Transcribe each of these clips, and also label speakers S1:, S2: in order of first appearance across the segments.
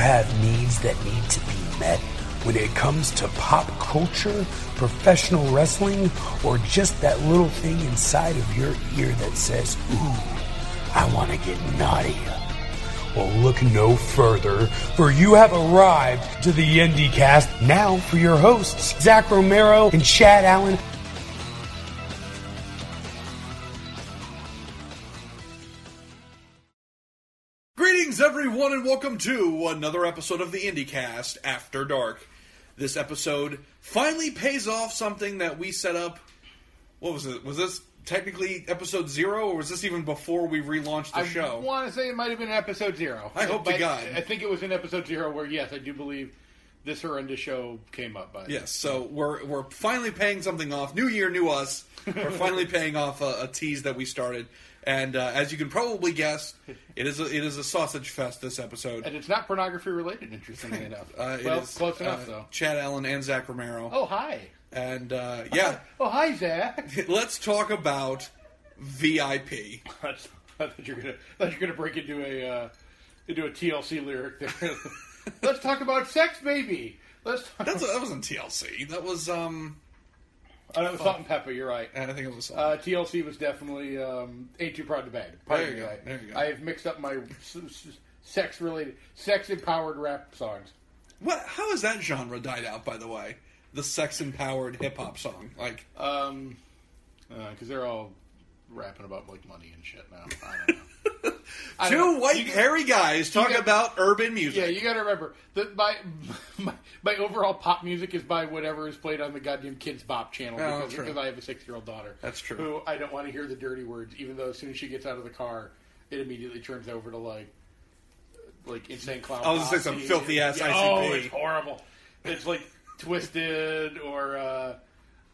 S1: have needs that need to be met when it comes to pop culture, professional wrestling, or just that little thing inside of your ear that says, Ooh, I want to get naughty? Well, look no further, for you have arrived to the IndyCast. Now, for your hosts, Zach Romero and Chad Allen.
S2: Welcome to another episode of the IndyCast After Dark. This episode finally pays off something that we set up. What was it? Was this technically episode zero, or was this even before we relaunched the
S3: I
S2: show?
S3: I want to say it might have been episode zero.
S2: I hope to
S3: But
S2: God.
S3: I think it was in episode zero where, yes, I do believe this horrendous show came up. By
S2: Yes, so we're we're finally paying something off. New year, new us. We're finally paying off a, a tease that we started, and uh, as you can probably guess, it is a, it is a sausage fest this episode.
S3: and it's not pornography related. Interestingly enough,
S2: Uh,
S3: well,
S2: is,
S3: close enough
S2: uh,
S3: though.
S2: Chad Allen and Zach Romero,
S3: Oh hi,
S2: and uh, yeah,
S3: oh hi Zach.
S2: let's talk about VIP.
S3: I thought you were gonna, I thought you were gonna break into a uh, into a TLC lyric there. Let's talk about sex, baby. Let's. Talk
S2: That's that wasn't TLC. That was um,
S3: oh, that was Salt-N-Pepa. You're right.
S2: I think it was.
S3: Uh, TLC was definitely um, ain't too proud to beg.
S2: There you go, there you go.
S3: I have mixed up my sex related, sex empowered rap songs.
S2: what? How has that genre died out? By the way, the sex empowered hip hop song. Like,
S3: Um, because they're all rapping about like money and shit now. I don't know.
S2: Two
S3: know.
S2: white
S3: You
S2: hairy guys talk
S3: get-
S2: about urban music.
S3: Yeah, you got to remember that my, my my overall pop music is by whatever is played on the goddamn Kidz Bop channel
S2: Oh,
S3: because, because I have a six year old daughter.
S2: That's true.
S3: Who I don't want to hear the dirty words, even though as soon as she gets out of the car, it immediately turns over to like like insane clown.
S2: I was gonna say some filthy-ass
S3: Yeah,
S2: ICP.
S3: Oh, it's horrible. It's like twisted or. uh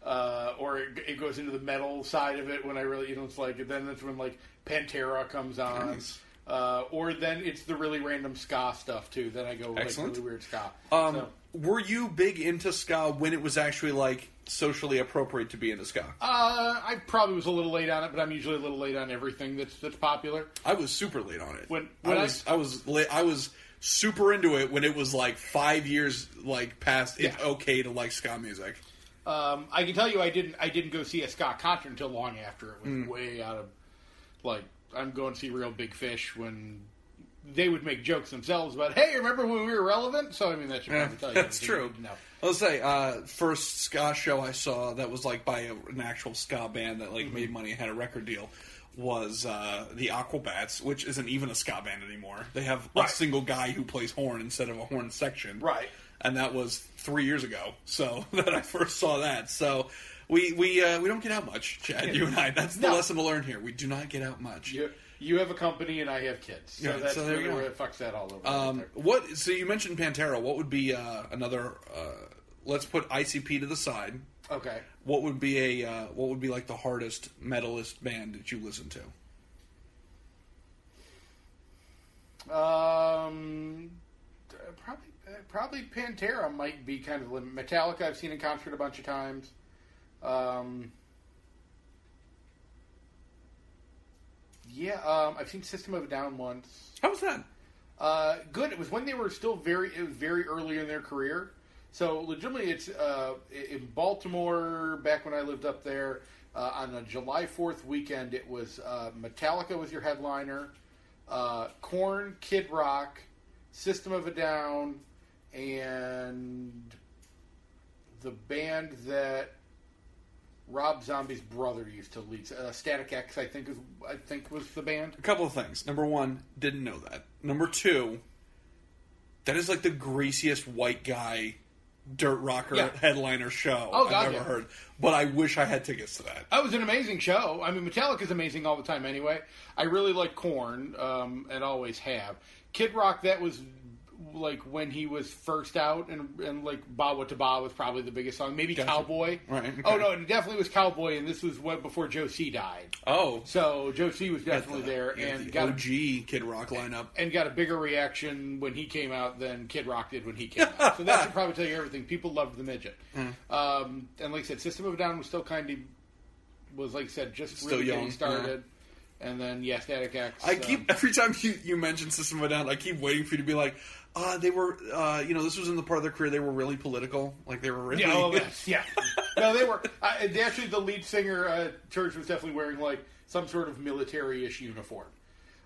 S3: uh, or it, it goes into the metal side of it when I really, you know, it's like, then that's when like Pantera comes on,
S2: Nice.
S3: uh, or then it's the really random ska stuff too. Then I go like
S2: Excellent.
S3: really weird ska.
S2: Um,
S3: So,
S2: were you big into ska when it was actually like socially appropriate to be into ska?
S3: uh, I probably was a little late on it, but I'm usually a little late on everything that's that's popular.
S2: I was super late on it.
S3: When-
S2: I
S3: when I-
S2: was, I, was late, I was super into it when it was like five years like past it's
S3: Yeah.
S2: okay to like ska music.
S3: Um, I can tell you, I didn't I didn't go see a ska concert until long after it was
S2: Hmm.
S3: way out of like I'm going to see Reel Big Fish when. They would make jokes themselves about, "Hey, remember when we were relevant?" So I mean, that should
S2: Yeah,
S3: probably tell you.
S2: that's true.
S3: No.
S2: I'll say uh, first ska show I saw that was like by a, an actual ska band that
S3: Mm-hmm.
S2: like made money and had a record deal was uh, the Aquabats, which isn't even a ska band anymore. They have a single guy who plays horn instead of a horn section,
S3: Right.
S2: And that was three years ago, so that I first saw that. So we we uh, we don't get out much, Chad. You and I. That's the
S3: No.
S2: lesson to learn here. We do not get out much.
S3: You, you have a company and I have kids, so
S2: Yeah,
S3: that's
S2: so there
S3: really
S2: you go.
S3: where it fucks that all over.
S2: Um,
S3: right
S2: what? So you mentioned Pantera. What would be uh, another? Uh, let's put ICP to the side.
S3: Okay.
S2: What would be a? Uh, what would be like the hardest metalist band that you listen to?
S3: Um, probably probably Pantera might be kind of lim- Metallica. I've seen in concert a bunch of times. Um, yeah, um, I've seen System of a Down once.
S2: How was that?
S3: Uh, good. It was when they were still very it was very early in their career. So legitimately, it's uh, in Baltimore. Back when I lived up there, uh, on a July Fourth weekend, it was uh, Metallica was your headliner, uh, Korn, Kid Rock, System of a Down, and the band that Rob Zombie's brother used to lead, uh, Static X. I think is I think was the band.
S2: A couple of things. Number one, didn't know that. Number two, that is like the greasiest white guy dirt rocker
S3: Yeah.
S2: headliner show
S3: Oh,
S2: I've
S3: God,
S2: ever
S3: yeah.
S2: heard. But I wish I had tickets to that.
S3: That was an amazing show. I mean, Metallica's amazing all the time anyway. I really like Korn um, and always have. Kid Rock, that was like when he was first out, and, and like Bawitdaba was probably the biggest song. Maybe
S2: Gotcha.
S3: Cowboy.
S2: Right, okay.
S3: Oh, no, it definitely was Cowboy, and this was what, before Joe C died.
S2: Oh,
S3: So Joe C was definitely
S2: the-
S3: there, and
S2: the
S3: got,
S2: OG Kid Rock lineup.
S3: and got a bigger reaction when he came out than Kid Rock did when he came out. So that should probably tell you everything. People loved the midget.
S2: Hmm.
S3: Um, and like I said, System of a Down was still kind of was like I said just
S2: Still
S3: really
S2: young,
S3: getting started. And then yeah, Static X.
S2: I
S3: um,
S2: keep every time you, you mention System of a Down, I keep waiting for you to be like, uh, they were, uh, you know, this was in the part of their career they were really political, like they were really.
S3: Yeah, oh, yes, yeah. No, they were. I, they actually, the lead singer, uh, Church, was definitely wearing like some sort of military-ish uniform.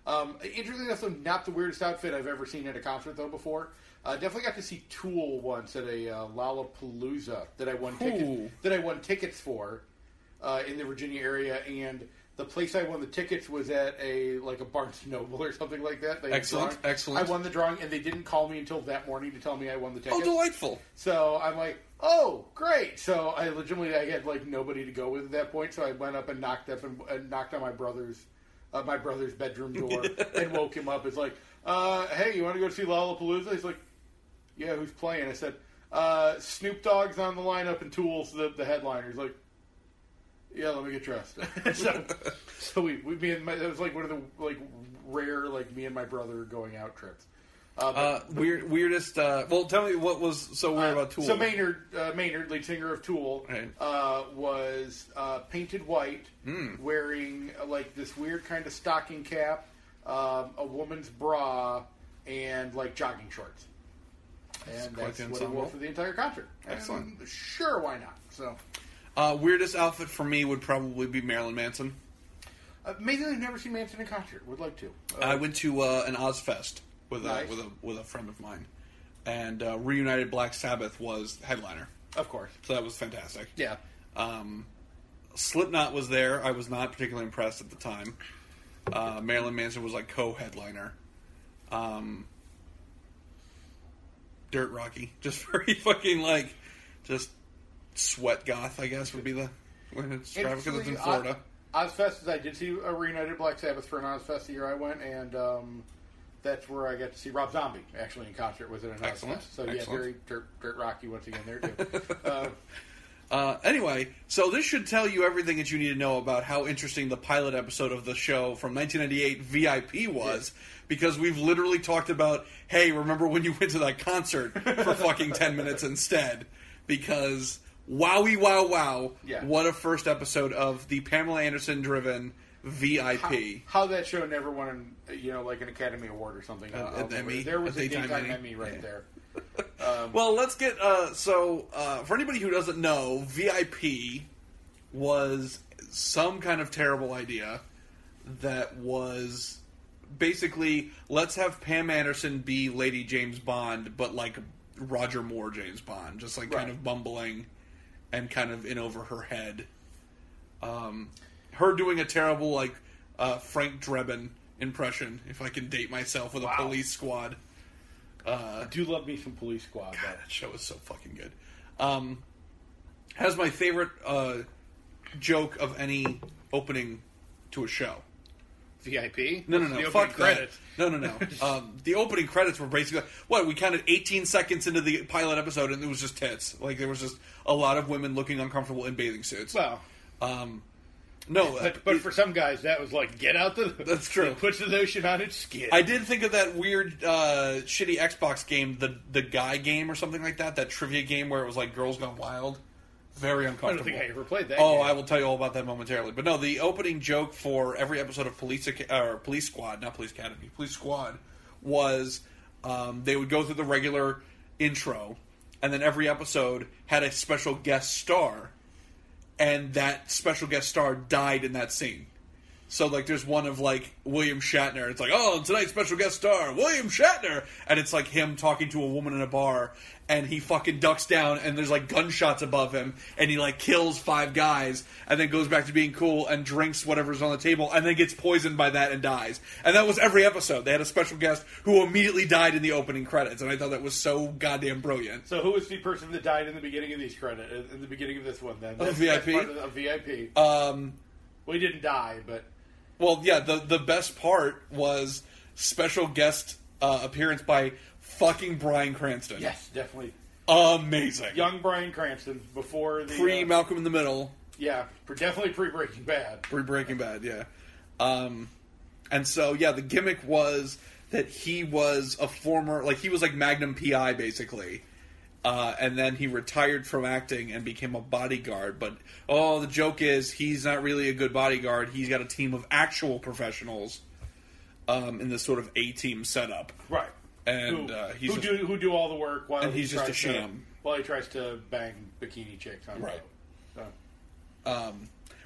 S3: Um, interestingly enough, though, not the weirdest outfit I've ever seen at a concert though before. Uh, definitely got to see Tool once at a uh, Lollapalooza that I won tickets that I won tickets for uh, in the Virginia area, and the place I won the tickets was at a like a Barnes Noble or something like that. They
S2: Excellent, excellent.
S3: I won the drawing, and they didn't call me until that morning to tell me I won the tickets.
S2: Oh, delightful.
S3: So I'm like, oh, great. So I legitimately I had like nobody to go with at that point. So I went up and knocked up and, and knocked on my brother's uh, my brother's bedroom door and woke him up. It's like, uh, hey, you want to go see Lollapalooza? He's like, yeah, who's playing? I said, uh, Snoop Dogg's on the lineup and Tool's the, the headliner. He's like, yeah, let me get dressed. so, so we, we me and my, it was like one of the like rare like me and my brother going out trips. Uh, but-
S2: Uh, weird, weirdest. Uh, well, tell me what was so weird about Tool.
S3: so Maynard, uh, Maynard, lead singer of Tool,
S2: Right.
S3: uh, was uh, painted white,
S2: Hmm.
S3: wearing uh, like this weird kind of stocking cap, um, a woman's bra, and like jogging shorts. And that's what he wore for the entire concert.
S2: Excellent.
S3: And sure, why not? So,
S2: Uh, weirdest outfit for me would probably be Marilyn Manson.
S3: uh, amazingly, I've never seen Manson in concert. Would like to. Uh,
S2: I went to uh, an Ozzfest with
S3: Nice.
S2: a with a with a friend of mine, and uh, Reunited Black Sabbath was headliner,
S3: of course.
S2: so that was fantastic.
S3: Yeah.
S2: Um, Slipknot was there. I was not particularly impressed at the time. Uh, Marilyn Manson was like co-headliner. Um, Dirt Rocky, just very fucking like, just sweat goth. I guess would be the way to describe it because it's in Florida.
S3: Oz- Ozzfest is I did see a reunited Black Sabbath for an Ozzfest the year I went, and um, that's where I got to see Rob Zombie actually in concert. Was it an
S2: Excellent,
S3: Ozzfest? So yeah,
S2: excellent.
S3: very dirt, dirt rocky once again there too. uh,
S2: Uh, anyway, so this should tell you everything that you need to know about how interesting the pilot episode of the show from 1998 VIP was, because we've literally talked about, hey, remember when you went to that concert for fucking 10 minutes instead? Because wowie wow wow,
S3: Yeah.
S2: what a first episode of the Pamela Anderson driven VIP.
S3: how that show never won, an, you know, like an Academy Award or something. Uh,
S2: an Emmy?
S3: There was
S2: A
S3: a
S2: daytime
S3: daytime,
S2: Emmy?
S3: Emmy right
S2: Yeah.
S3: there. Um,
S2: Well, let's get uh, so uh, for anybody who doesn't know, VIP was some kind of terrible idea that was basically let's have Pam Anderson be Lady James Bond, but like Roger Moore James Bond, just like kind of bumbling and kind of in over her head. Um, her doing a terrible like uh, Frank Drebin impression, if I can date myself with
S3: Wow.
S2: a police squad.
S3: I do love me some Police Squad.
S2: God, that show is so fucking good. Um, has my favorite uh, joke of any opening to a show.
S3: VIP?
S2: No, no,
S3: The
S2: no.
S3: opening
S2: Fuck
S3: credits.
S2: No, no, no. um, the opening credits were basically what we counted 18 seconds into the pilot episode, and it was just tits. Like there was just a lot of women looking uncomfortable in bathing suits.
S3: Wow.
S2: Um, no, uh,
S3: but, but for some guys, that was like get out the.
S2: That's true.
S3: It puts the lotion on its skin.
S2: I did think of that weird, uh, shitty Xbox game, the the guy game or something like that. That trivia game where it was like girls gone wild. Very uncomfortable.
S3: I don't think I ever played that.
S2: Oh,
S3: game.
S2: I will tell you all about that momentarily. But no, the opening joke for every episode of Police or Police Squad, not Police Academy, Police Squad, was um, they would go through the regular intro, and then every episode had a special guest star, and that special guest star died in that scene. So like, there's one of like William Shatner. It's like, oh, tonight's special guest star, William Shatner, and it's like him talking to a woman in a bar, and he fucking ducks down, and there's like gunshots above him, and he like kills five guys, and then goes back to being cool and drinks whatever's on the table, and then gets poisoned by that and dies. And that was every episode. They had a special guest who immediately died in the opening credits, and I thought that was so goddamn brilliant.
S3: So who was the person that died in the beginning of these credits? in the beginning of this one? Then That's-
S2: VIP?
S3: that's part of the- VIP.
S2: Um,
S3: well, he didn't die, but
S2: Well, yeah, the the best part was special guest uh, appearance by fucking Bryan Cranston.
S3: yes, definitely
S2: amazing.
S3: young Bryan Cranston before the
S2: Pre
S3: uh,
S2: Malcolm in the Middle,
S3: yeah, definitely pre Breaking Bad.
S2: pre Breaking Bad, yeah. Um, and so yeah, the gimmick was that he was a former, like he was like Magnum PI basically, Uh, and then he retired from acting and became a bodyguard. But oh, the joke is he's not really a good bodyguard. He's got a team of actual professionals um, in this sort of A team setup.
S3: Right.
S2: And,
S3: who,
S2: uh, he's
S3: who
S2: just-
S3: do who do all the work while
S2: And
S3: he
S2: he's just a
S3: tries to-
S2: sham.
S3: while he tries to bang bikini chicks on
S2: Right.
S3: the boat.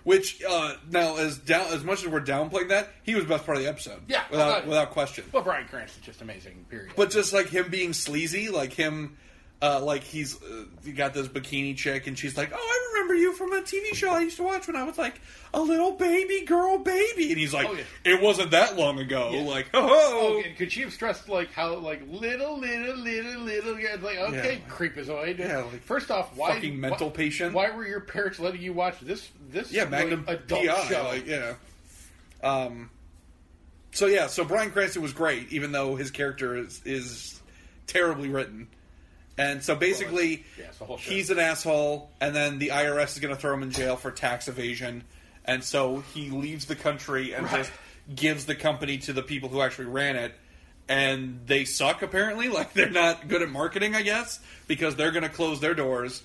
S2: Which uh, now, as down as much as we're downplaying that, he was the best part of the episode.
S3: Yeah,
S2: without without question.
S3: Well, Bryan Cranston's just amazing. Period.
S2: But just like him being sleazy, like him, uh, like he's uh, he got this bikini chick, and she's like, "Oh, I remember you from a TV show I used to watch when I was like a little baby girl, baby," and he's like,
S3: Oh, yeah.
S2: "It wasn't that long ago."
S3: Yeah.
S2: Like, oh,
S3: Oh, and could she have stressed like how like little, little, little, little? yeah, Like okay,
S2: Yeah.
S3: creepazoid.
S2: Yeah, like,
S3: First off, why
S2: fucking mental
S3: why,
S2: patient.
S3: Why were your parents letting you watch this? This
S2: yeah,
S3: like,
S2: Magnum
S3: adult
S2: PI,
S3: show.
S2: like yeah. Um. So yeah, so Bryan Cranston was great, even though his character is is terribly written. And so basically,
S3: yeah, whole show.
S2: he's an asshole, and then the IRS is going to throw him in jail for tax evasion, and so he leaves the country and
S3: Right.
S2: just gives the company to the people who actually ran it, and they suck apparently. Like they're not good at marketing, I guess, because they're going to close their doors.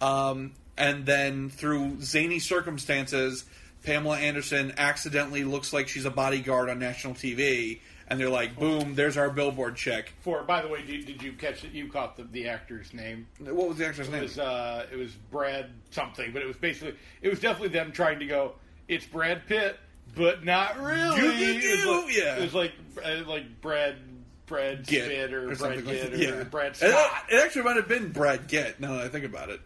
S2: Um, and then through zany circumstances, Pamela Anderson accidentally looks like she's a bodyguard on national TV, and they're like, "Boom! There's our billboard check."
S3: For by the way, did, did you catch it? You caught the, the actor's name.
S2: What was the actor's
S3: It
S2: name?
S3: was uh, it was Brad something, but it was basically it was definitely them trying to go. It's Brad Pitt, but not really. It was like,
S2: yeah.
S3: it was like uh, like Brad Brad
S2: Get
S3: Spit or, Brad
S2: something like
S3: or
S2: Yeah.
S3: Brad
S2: It-
S3: Scott.
S2: It, actually might have been Brad Gitt. Now that I think about it,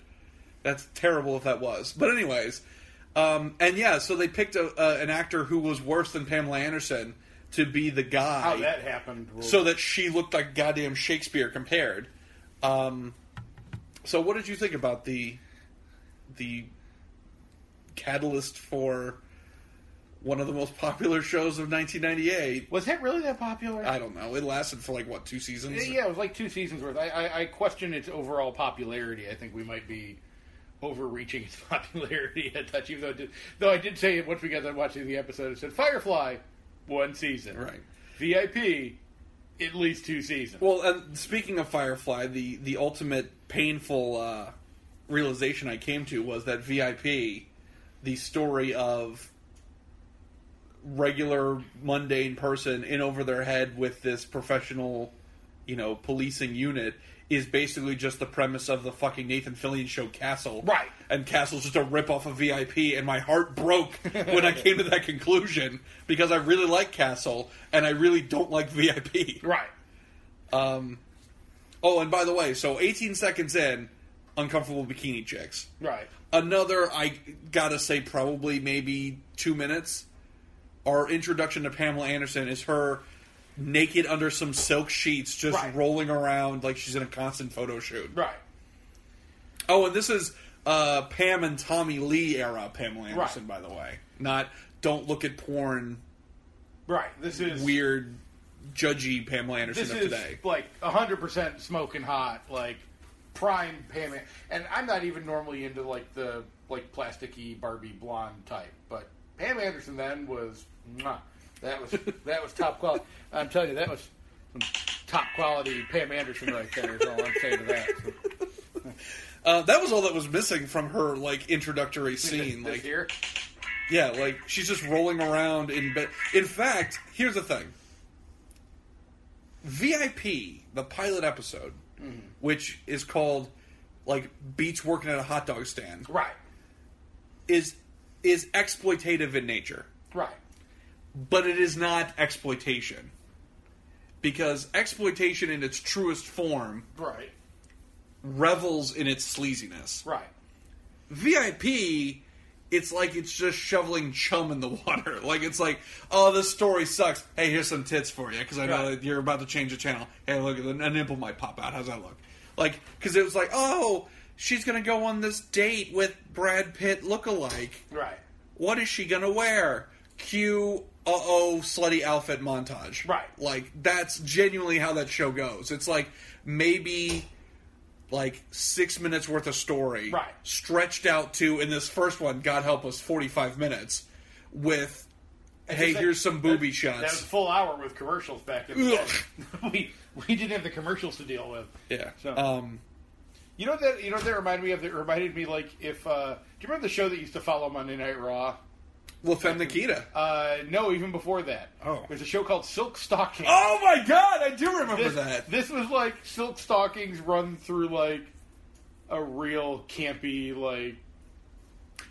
S2: that's terrible if that was. But anyways, um, and yeah, so they picked a, uh, an actor who was worse than Pamela Anderson to be the guy,
S3: How that happened?
S2: so that she looked like goddamn Shakespeare compared. Um, so what did you think about the the catalyst for one of the most popular shows of 1998?
S3: was that really that popular?
S2: I don't know. It lasted for like what two seasons?
S3: Yeah, it was like two seasons worth. I, I, I question its overall popularity. I think we might be overreaching its popularity a touch. Even though, did, though I did say once we got done watching the episode, it said Firefly, one season,
S2: Right.
S3: VIP, at least two seasons.
S2: Well, and speaking of Firefly, the the ultimate painful uh, realization I came to was that VIP, the story of regular mundane person in over their head with this professional, you know, policing unit is basically just the premise of the fucking Nathan Fillion show Castle.
S3: Right.
S2: And Castle's just a rip off of VIP and my heart broke when I came to that conclusion because I really like Castle and I really don't like VIP.
S3: right.
S2: Um, oh, and by the way, so 18 seconds in, uncomfortable bikini chicks.
S3: Right.
S2: Another, I gotta say, probably maybe two minutes. Our introduction to Pamela Anderson is her naked under some silk sheets, just
S3: Right.
S2: rolling around like she's in a constant photo shoot.
S3: Right.
S2: Oh, and this is uh, Pam and Tommy Lee era Pamela Anderson, by the way. Not don't look at porn,
S3: Right. This is
S2: weird, judgy Pamela Anderson
S3: This
S2: of
S3: is
S2: today.
S3: like hundred percent smoking hot, like prime Pam. And I'm not even normally into like the like plasticky Barbie blonde type, but Pam Anderson then was mwah, that was that was top quality. I'm telling you, that was some top quality Pam Anderson right there. Is all I'm saying to that. So,
S2: Uh, that was all that was missing from her like introductory scene. Like,
S3: here,
S2: yeah, like she's just rolling around in bed. In fact, here's the thing: VIP, the pilot episode, which is called like Beach working at a hot dog stand,
S3: right,
S2: is is exploitative in nature,
S3: right,
S2: but it is not exploitation because exploitation in its truest form
S3: right,
S2: revels in its sleaziness.
S3: right.
S2: VIP, it's like it's just shoveling chum in the water. Like it's like, oh, this story sucks. Hey, here's some tits for you because I know
S3: Right.
S2: that you're about to change the channel. Hey, look, a nipple might pop out. How's that look? Like, because it was like, oh, she's gonna go on this date with Brad Pitt look-alike
S3: Right.
S2: What is she gonna wear? Cue, oh, slutty outfit montage.
S3: Right.
S2: Like that's genuinely how that show goes. It's like maybe like six minutes worth of story,
S3: Right.
S2: Stretched out to in this first one, God help us, forty five minutes with. Hey,
S3: That-
S2: here's some booby
S3: that-
S2: shots.
S3: That was a full hour with commercials back in the
S2: Ugh.
S3: day. we we didn't have the commercials to deal with.
S2: yeah.
S3: So-
S2: Um.
S3: You know that you know what that reminded me of. That reminded me like if uh, do you remember the show that used to follow Monday Night Raw?
S2: Well, Femme Nikita.
S3: Uh, no, even before that.
S2: Oh.
S3: there's a show called Silk Stockings.
S2: Oh my god, I do remember
S3: this,
S2: that.
S3: this was like Silk Stockings run through like a real campy like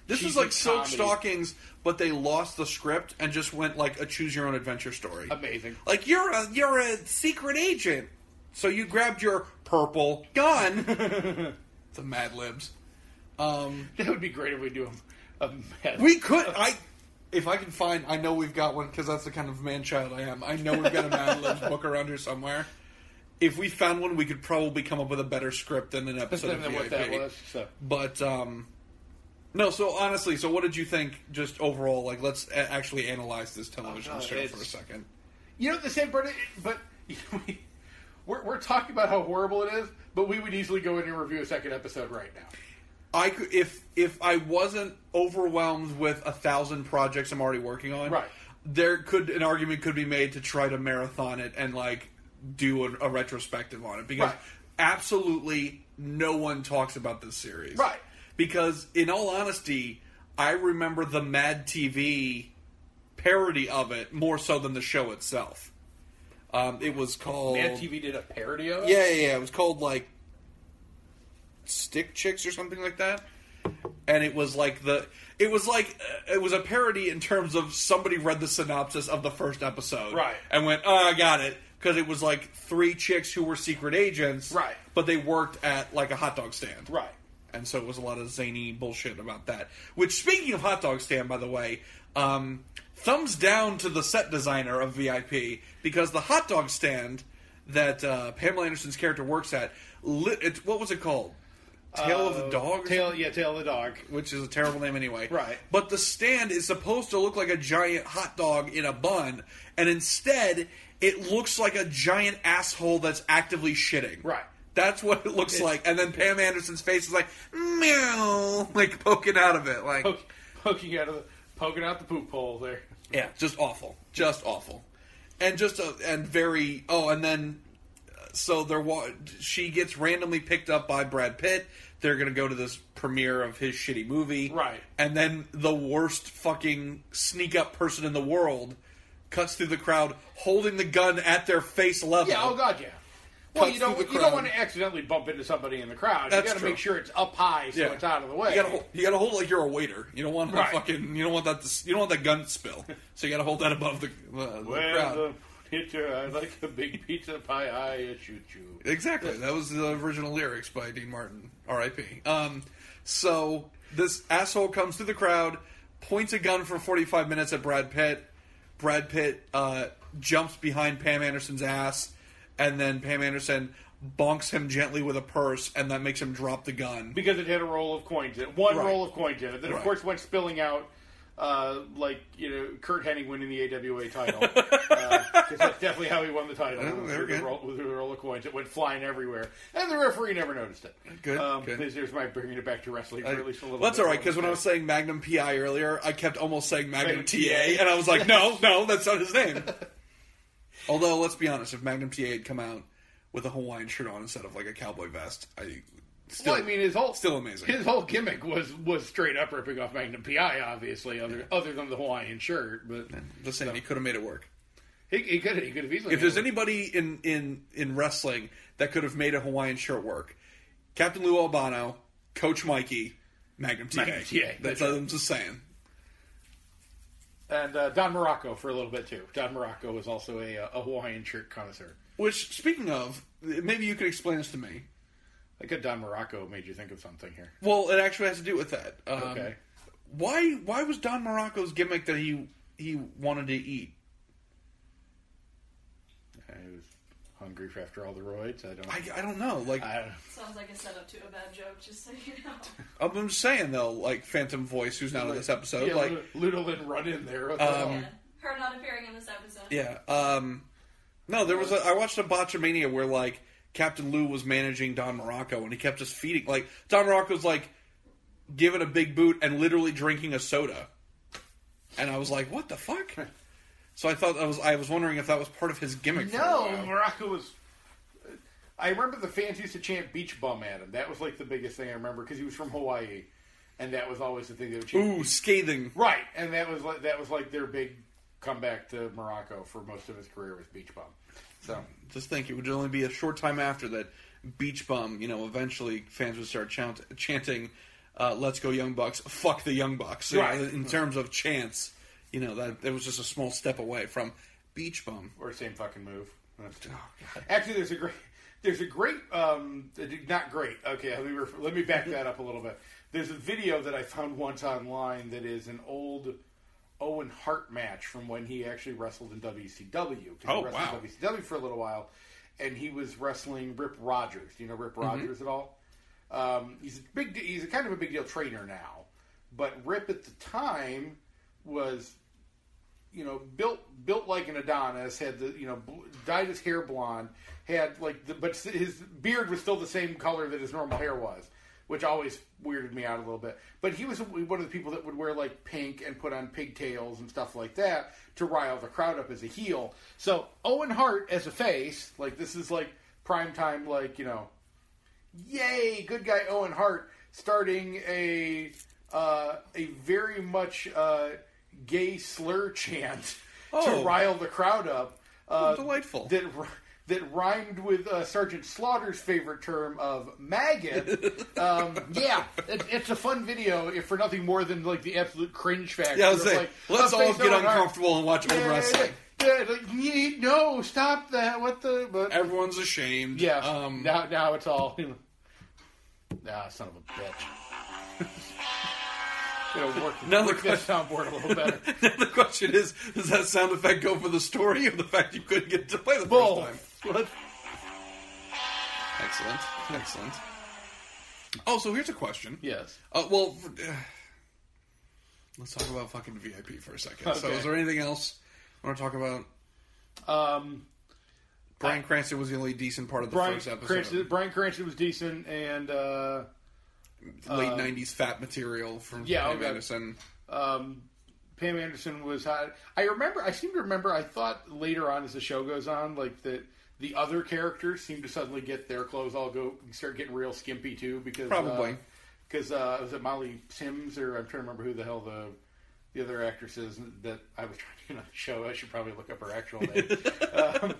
S2: This was
S3: cheesy
S2: like Silk
S3: comedy.
S2: Stockings, but they lost the script and just went like a choose your own adventure story.
S3: amazing.
S2: Like you're a you're a secret agent, so you grabbed your purple gun. the Mad Libs. Um,
S3: That would be great if we do a, a
S2: we could I. If I can find, I know we've got one because that's the kind of man child I am. I know we've got a Mad Libs book around here somewhere. If we found one, we could probably come up with a better script than an episode of VIP.
S3: that was. So.
S2: But um, no. So honestly, so what did you think? Just overall, like let's a- actually analyze this television
S3: Oh, no,
S2: show for a second.
S3: You know the same, but but you know, we, we're we're talking about how horrible it is, but we would easily go in and review a second episode right now.
S2: I could if if I wasn't overwhelmed with a thousand projects I'm already working on.
S3: Right.
S2: There could an argument could be made to try to marathon it and like do a, a retrospective on it because
S3: Right.
S2: absolutely no one talks about this series.
S3: Right.
S2: Because in all honesty, I remember the Mad TV parody of it more so than the show itself. Um, it was called
S3: Mad TV did a parody of it.
S2: yeah, yeah, yeah. It was called like Stick Chicks or something like that. And it was like the it was like uh, it was a parody in terms of somebody read the synopsis of the first episode,
S3: Right.
S2: And went, "Oh, I got it," because it was like three chicks who were secret agents,
S3: Right.
S2: But they worked at like a hot dog stand,
S3: Right.
S2: and so it was a lot of zany bullshit about that. Which, speaking of hot dog stand, by the way, um, thumbs down to the set designer of VIP because the hot dog stand that uh, Pamela Anderson's character works at, lit, it, what was it called? Tail of the Dog,
S3: Tail, yeah, tail of the dog.
S2: which is a terrible name anyway.
S3: Right.
S2: But the stand is supposed to look like a giant hot dog in a bun, and instead it looks like a giant asshole that's actively shitting.
S3: Right.
S2: That's what it looks
S3: It's-
S2: like. And then Pam Anderson's face is like meow, like poking out of it, like
S3: Poke, poking out of the poking out the poop hole there.
S2: yeah, just awful, just awful, and just a, and very oh, and then uh, so there was she gets randomly picked up by Brad Pitt. They're gonna go to this premiere of his shitty movie,
S3: Right.
S2: And then the worst fucking sneak up person in the world cuts through the crowd, holding the gun at their face level.
S3: Yeah. Oh God. Yeah. Well, you don't you don't want to accidentally bump into somebody in the crowd.
S2: That's
S3: you got to make sure it's up high so
S2: Yeah.
S3: it's out of the way.
S2: You gotta hold, you gotta hold it like you're a waiter. You don't want to
S3: Right.
S2: fucking you don't want that to, you don't want that gun spill. So you gotta hold that above the, the, the
S3: Well,
S2: crowd.
S3: the picture, I like a big pizza pie. I shoot you.
S2: Exactly. That was the original lyrics by Dean Martin, R.I.P. Um, so this asshole comes through the crowd, points a gun for 45 minutes at Brad Pitt. Brad Pitt uh, jumps behind Pam Anderson's ass, and then Pam Anderson bonks him gently with a purse, and that makes him drop the gun.
S3: because it had a roll of coins in it. One
S2: Right.
S3: roll of coins in it. Then, of
S2: Right.
S3: course, went spilling out, uh, like, you know, Curt Hennig winning the AWA title. uh, 'cause that's definitely how he won the title.
S2: Oh,
S3: was
S2: there
S3: through,
S2: we
S3: the roll, through the roll of coins. It went flying everywhere. And the referee never noticed it.
S2: Good,
S3: Um,
S2: good.
S3: This here's my bringing it back to wrestling for
S2: I-
S3: at least a little
S2: well, that's
S3: bit.
S2: all right because when I was saying Magnum PI earlier, I kept almost saying Magnum
S3: Magnum
S2: TA,
S3: TA.
S2: and I was like, no, no, that's not his name. Although, let's be honest, if Magnum TA had come out with a Hawaiian shirt on instead of like a cowboy vest, I still,
S3: well, I mean, his whole
S2: still amazing.
S3: His whole gimmick was was straight up ripping off Magnum PI, obviously, other other than the Hawaiian shirt. But
S2: just saying, he could have made it work.
S3: he, he could he could have easily.
S2: If there's anybody in in in wrestling that could have made a Hawaiian shirt work, Captain Lou Albano, Coach Mikey, Magnum TA.
S3: Magnum TA,
S2: That's
S3: that's
S2: what I'm just saying.
S3: and uh, Don Muraco for a little bit too. Don Muraco was also a, uh, a Hawaiian shirt connoisseur.
S2: Which, speaking of, maybe you could explain this to me.
S3: Like a Don Muraco made you think of something here.
S2: Well, it actually has to do with that. Um,
S3: Okay.
S2: Why? Why was Don Muraco's gimmick that he he wanted to eat?
S3: I was hungry for after all the roids. I don't.
S2: I, I don't know. Like
S3: I
S4: Sounds like a setup to a bad joke, just so you know.
S2: I'm just saying though, like Phantom Voice, who's not in this episode,
S3: yeah,
S2: like
S3: Ludo Lynn run in there. What the
S4: yeah. Her not appearing in this episode.
S2: yeah. Um, no, there was a. I watched a Botchamania where like Captain Lou was managing Don Muraco, and he kept just feeding. Like Don Muraco's like giving a big boot and literally drinking a soda, and I was like, what the fuck? So I thought I was I was wondering if that was part of his gimmick.
S3: No. Muraco was. I remember the fans used to chant "beach bum" at him. That was like the biggest thing I remember because he was from Hawaii, and that was always the thing they would chant.
S2: Ooh, scathing.
S3: Right, and that was like that was like their big comeback to Muraco for most of his career was beach bum. So
S2: Just think, it would only be a short time after that Beach Bum, you know, eventually fans would start chant- chanting, uh, let's go Young Bucks, fuck the Young Bucks. You know,
S3: Right.
S2: in terms of chants, you know, that it was just a small step away from Beach Bum.
S3: or same fucking move. Actually, there's a great, there's a great, um, not great. Okay, let me ref- let me back that up a little bit. There's a video that I found once online that is an old Owen Hart match from when he actually wrestled in WCW.
S2: Oh,
S3: he wrestled
S2: wow.
S3: in WCW for a little while, and he was wrestling Rip Rogers. Do you know Rip Rogers at all? Um, he's a big. He's a kind of a big deal trainer now, but Rip at the time was you know, built built like an Adonis, had the you know dyed his hair blonde, had like the, but his beard was still the same color that his normal hair was, which always weirded me out a little bit. But he was one of the people that would wear like pink and put on pigtails and stuff like that to rile the crowd up as a heel. So Owen Hart as a face, like this is like prime time, like you know, yay, good guy Owen Hart starting a uh, a very much uh, gay slur chant
S2: Oh.
S3: to rile the crowd up. Uh,
S2: delightful.
S3: That that rhymed with uh, Sergeant Slaughter's favorite term of maggot. um, yeah, it, it's a fun video if for nothing more than like the absolute cringe factor.
S2: Yeah, I was saying,
S3: like,
S2: let's all get uncomfortable and watch old
S3: Yeah,
S2: wrestling.
S3: Yeah, yeah, like, no, stop that! What the? But
S2: Everyone's ashamed.
S3: yeah,
S2: Um,
S3: now now it's all. You know, ah, son of a bitch. Gonna work,
S2: Now the
S3: work that soundboard a little better.
S2: the question is, does that sound effect go for the story or the fact you couldn't get to play the first time?
S3: Both. What?
S2: Excellent. Excellent. Oh, so here's a question.
S3: Yes.
S2: Uh, well, uh, let's talk about fucking VIP for a second. So, is there anything else I want to talk about?
S3: Um,
S2: Bryan Cranston was the only decent part of the
S3: Bryan
S2: first episode.
S3: Cranston, Bryan Cranston was decent, and uh,
S2: Late '90s fat material from
S3: yeah,
S2: Pam
S3: okay.
S2: Anderson.
S3: um, Pam Anderson was hot. I remember. I seem to remember. I thought later on, as the show goes on, like that the other characters seem to suddenly get their clothes all go start getting real skimpy too because
S2: Probably.
S3: because uh, was it Molly Sims or I'm trying to remember who the hell the the other actress is that I was trying to get on the show. I should probably look up her actual name. um,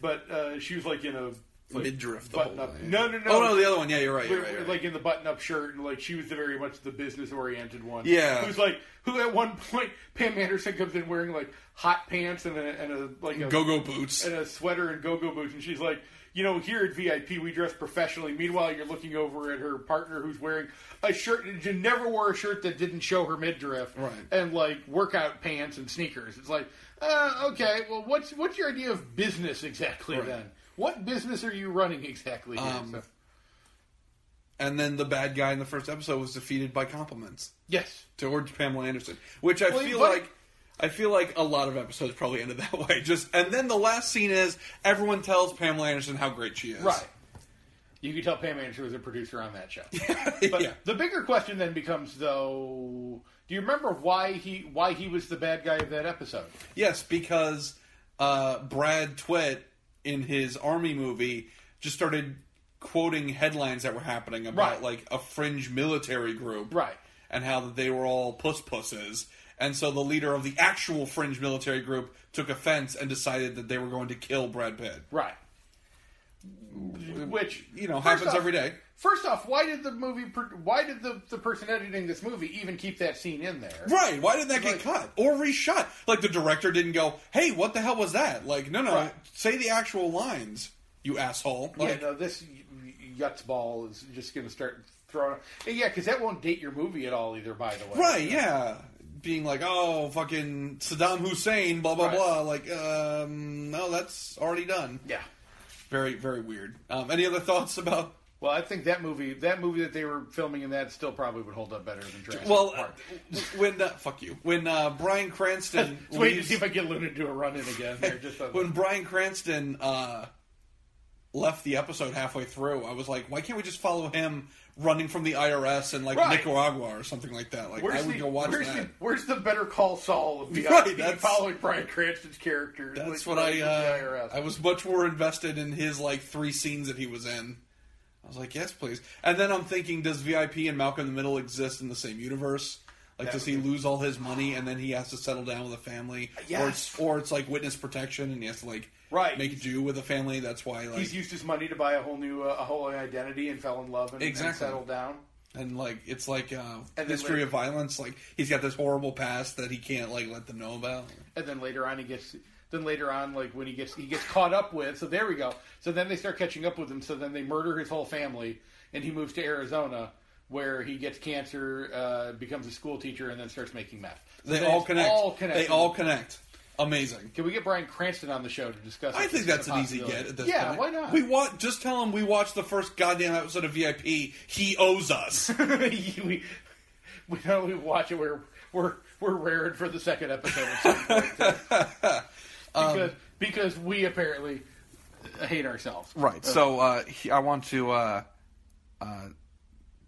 S3: but uh, she was like in a
S2: Midriff the
S3: button up.
S2: way.
S3: No, no, no.
S2: Oh no, the other one. Yeah, you're right. You're right, you're
S3: like in the button-up shirt, and like she was the very much the business-oriented one.
S2: Yeah.
S3: who's like who at one point Pam Anderson comes in wearing like hot pants and a, and a like a
S2: Go-go boots.
S3: and a sweater and go-go boots, and she's like, you know, here at VIP we dress professionally. Meanwhile, you're looking over at her partner who's wearing a shirt. She never wore a shirt that didn't show her midriff,
S2: Right.
S3: And like workout pants and sneakers. It's like, uh, okay, well, what's what's your idea of business exactly
S2: Right.
S3: then? What business are you running exactly? Here?
S2: Um,
S3: So-
S2: And then the bad guy in the first episode was defeated by compliments
S3: yes.
S2: towards Pamela Anderson, which I
S3: Well,
S2: feel
S3: but-
S2: like I feel like a lot of episodes probably ended that way. Just and then the last scene is everyone tells Pamela Anderson how great she is.
S3: Right. You could tell Pam Anderson was a producer on that show. But
S2: yeah.
S3: the bigger question then becomes, though, do you remember why he why he was the bad guy of that episode?
S2: Yes, because uh, Brad Twitt in his army movie just started quoting headlines that were happening about
S3: Right.
S2: like a fringe military group,
S3: Right.
S2: and how that they were all puss pusses. And so the leader of the actual fringe military group took offense and decided that they were going to kill Brad Pitt.
S3: Right. Which
S2: You know, happens
S3: off-
S2: every day.
S3: First off, why did the movie? Why did the, the person editing this movie even keep that scene in there?
S2: Right? Why didn't that get
S3: Like-
S2: cut or reshot? Like the director didn't go, "Hey, what the hell was that?" Like, no, no,
S3: Right.
S2: say the actual lines, you asshole.
S3: Yeah,
S2: Like,
S3: no, this y- yuts ball is just going to start throwing. Yeah, because that won't date your movie at all either. By the way,
S2: Right, yeah. Being like, oh, fucking Saddam Hussein, blah, blah,
S3: Right.
S2: blah. Like, um, no, that's already done.
S3: Yeah.
S2: Very, very weird. Um, any other thoughts about.
S3: Well, I think that movie, that movie that they were filming in that, still probably would hold up better than Jurassic
S2: Well, uh,
S3: Park.
S2: when. Uh, fuck you. When uh, Bryan Cranston.
S3: Wait to see if I get Luna to do a run in again. There, just
S2: when Bryan Cranston uh, left the episode halfway through. I was like, why can't we just follow him running from the IRS in like
S3: Right.
S2: Nicaragua or something like that? Like, I would
S3: the,
S2: go watch
S3: where's
S2: that.
S3: The, where's the Better Call Saul of the
S2: Right,
S3: IP following Bryan Cranston's character?
S2: That's
S3: like,
S2: what I. Uh,
S3: IRS.
S2: I was much more invested in his like three scenes that he was in. I was like, yes, please. And then I'm thinking, does VIP and Malcolm in the Middle exist in the same universe? Like,
S3: That
S2: does he lose all his money and then he has to settle down with a family? Or it's, or it's like witness protection and he has to like
S3: Right.
S2: make do with a family. That's why like
S3: He's used his money to buy a whole new, uh, a whole identity and fell in love and, and
S2: Exactly.
S3: settled down.
S2: and like it's like uh,
S3: And
S2: history
S3: later-
S2: of violence. Like he's got this horrible past that he can't like let them know about.
S3: And then later on, he gets. Then later on, like when he gets he gets caught up with. So there we go. So then they start catching up with him. So then they murder his whole family, and he moves to Arizona, where he gets cancer, uh, becomes a school teacher, and then starts making meth. So
S2: They all connect.
S3: All connected.
S2: They all connect. Amazing.
S3: Can we get Bryan Cranston on the show to discuss?
S2: I think that's an easy get at this
S3: yeah,
S2: point.
S3: why not?
S2: We watch. Just tell him we watched the first goddamn episode of VIP. He owes us.
S3: we, we know we watch it. We're we're we're raring for the second episode. At some point, uh,
S2: Um,
S3: because because we apparently hate ourselves.
S2: right. So uh, he, I want to uh, uh,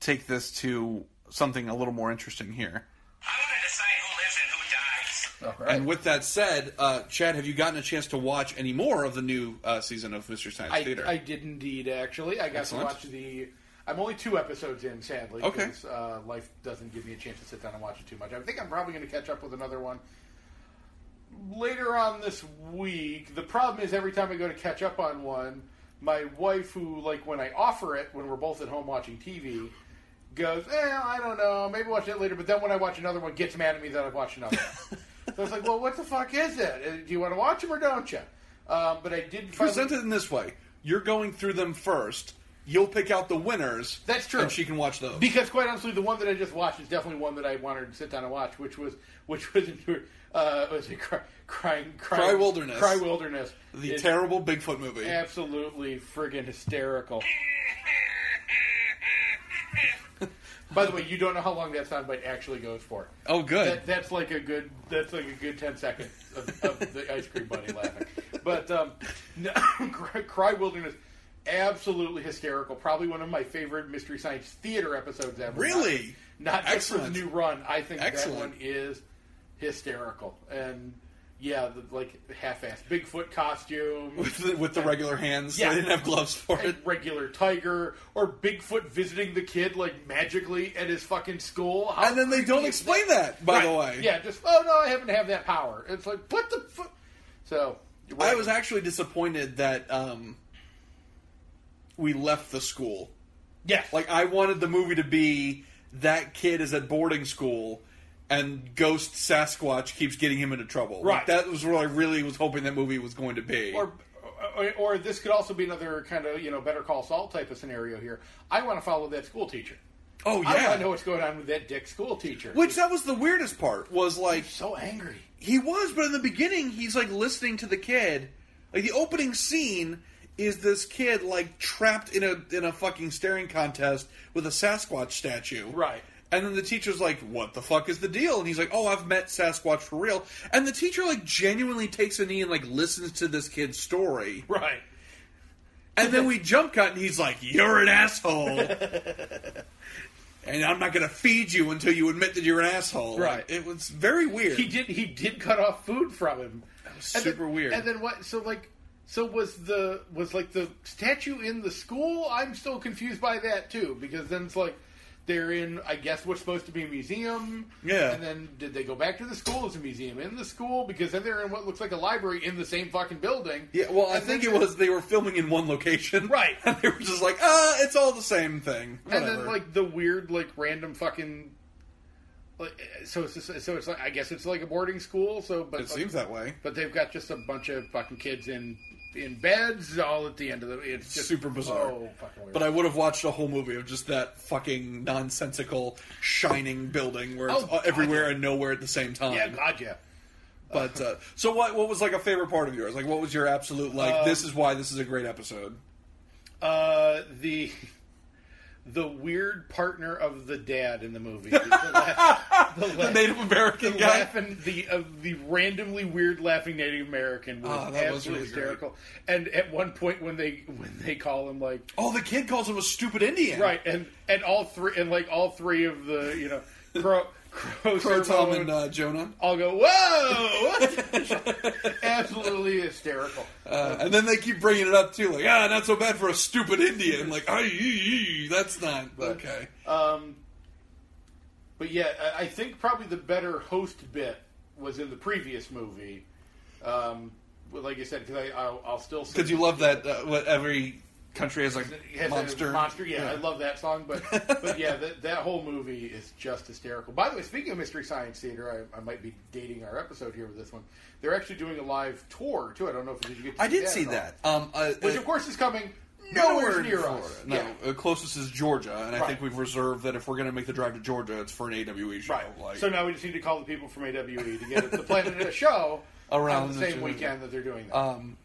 S2: take this to something a little more interesting here.
S5: I want to decide who lives and who dies.
S3: All right.
S2: And with that said, uh, Chad, have you gotten a chance to watch any more of the new uh, season of Mystery Science
S3: I,
S2: Theater?
S3: I did indeed actually. I got
S2: Excellent.
S3: to watch the. I'm only two episodes in, sadly.
S2: Okay.
S3: 'cause, Uh, life doesn't give me a chance to sit down and watch it too much. I think I'm probably going to catch up with another one later on this week. The problem is every time I go to catch up on one, my wife, who like when I offer it when we're both at home watching TV, goes, "Eh, I don't know, maybe watch it later." But then when I watch another one, gets mad at me that I've watched another. one. so it's like, well, what the fuck is it? Uh, Do you want to watch them or don't you? Um, but I did finally-
S2: Present it in this way: you're going through them first. You'll pick out the winners.
S3: That's true.
S2: And she can watch those.
S3: Because quite honestly, the one that I just watched is definitely one that I wanted to sit down and watch, which was which was uh, was it cry, crying cry,
S2: Cry Wilderness.
S3: Cry Wilderness.
S2: the
S3: It's
S2: terrible Bigfoot movie.
S3: absolutely friggin' hysterical. By the way, you don't know how long that soundbite actually goes for.
S2: Oh, good.
S3: That, that's like a good. That's like a good ten seconds of, of the ice cream bunny laughing. But um, no, Cry, Wilderness, absolutely hysterical. Probably one of my favorite Mystery Science Theater episodes ever.
S2: Really?
S3: Not, not just for the new run. I think
S2: Excellent.
S3: that one is hysterical. And yeah, the, like half-assed Bigfoot costume.
S2: with, the, with the regular hands.
S3: Yeah.
S2: They didn't have gloves for
S3: and
S2: it.
S3: regular tiger or Bigfoot visiting the kid like magically at his fucking school. How
S2: And then they don't explain that, by the way.
S3: Yeah, just oh no, I happen to have that power. It's like what the fuck. So you're
S2: I was actually disappointed that um, we left the school.
S3: yes,
S2: Like, I wanted the movie to be that kid is at boarding school and Ghost Sasquatch keeps getting him into trouble. Like,
S3: Right.
S2: that was what I really was hoping that movie was going to be.
S3: or, or or this could also be another kind of you know Better Call Saul type of scenario here. I want to follow that school teacher.
S2: oh, yeah,
S3: I want to know what's going on with that dick school teacher.
S2: Which, that was the weirdest part, was like,
S3: so angry.
S2: He was, but in the beginning, he's like listening to the kid. Like the opening scene is this kid like trapped in a in a fucking staring contest with a Sasquatch statue.
S3: Right.
S2: And then the teacher's like, "What the fuck is the deal?" And he's like, "Oh, I've met Sasquatch for real." And the teacher like genuinely takes a knee and like listens to this kid's story.
S3: Right.
S2: And then we jump cut, and he's like, "You're an asshole." And I'm not going to feed you until you admit that you're an asshole.
S3: Right.
S2: It was very weird.
S3: He did. He did cut off food from him.
S2: That was
S3: And
S2: super
S3: then-
S2: weird.
S3: And then what? So like, so was the was like the statue in the school? I'm still confused by that too because then it's like they're in, I guess, what's supposed to be a museum.
S2: Yeah.
S3: And then did they go back to the school? Is a museum in the school? Because then they're in what looks like a library in the same fucking building.
S2: Yeah, well, I think it was they were filming in one location,
S3: Right.
S2: And they were just like, ah, it's all the same thing.
S3: And then like the weird, like random fucking. Like, so it's just, so it's like I guess it's like a boarding school. So but
S2: it seems that way.
S3: but they've got just a bunch of fucking kids in in beds all at the end of the. It's just
S2: Super bizarre.
S3: So fucking weird.
S2: But I would have watched a whole movie of just that fucking nonsensical shining building where it's
S3: Oh, God,
S2: everywhere
S3: yeah.
S2: and nowhere at the same time.
S3: yeah, God, yeah.
S2: But uh, so what? What was like a favorite part of yours? Like, what was your absolute like?
S3: Um,
S2: this is why this is a great episode.
S3: Uh, the the weird partner of the dad in the movie. The, laugh, the,
S2: The Native American
S3: the
S2: guy.
S3: laughing, the uh, the randomly weird laughing Native American was
S2: Oh, was
S3: absolutely
S2: really great.
S3: hysterical. And at one point when they when they call him like
S2: Oh, the kid calls him a stupid Indian.
S3: right, and and all three and like all three of the you know Crow Crow,
S2: Crow, Tom, and uh, Jonah.
S3: I'll go whoa, absolutely hysterical.
S2: Uh, and then they keep bringing it up too, like, ah, not so bad for a stupid Indian. Like, "Ay, ee, ee," that's not okay.
S3: Um, but yeah, I- I think probably the better host bit was in the previous movie. Um, like I said, because I'll, I'll still
S2: Because you love that uh, what every country has like
S3: It has a
S2: monster.
S3: monster. Yeah, I love that song. But but yeah, that, that whole movie is just hysterical. By the way, speaking of Mystery Science Theater, I, I might be dating our episode here with this one. They're actually doing a live tour too. I don't know if did you get. To
S2: I did
S3: at
S2: see that. Um, uh,
S3: which
S2: uh,
S3: of course is coming nowhere near
S2: Florida.
S3: us.
S2: No,
S3: Yeah.
S2: uh, closest is Georgia, and I
S3: Right.
S2: think we've reserved that if we're going to make the drive to Georgia, it's for an AWE show.
S3: Right.
S2: Like,
S3: so now we just need to call the people from AWE to get it to plan a show
S2: Around
S3: on the
S2: the
S3: same weekend that they're doing that.
S2: Um,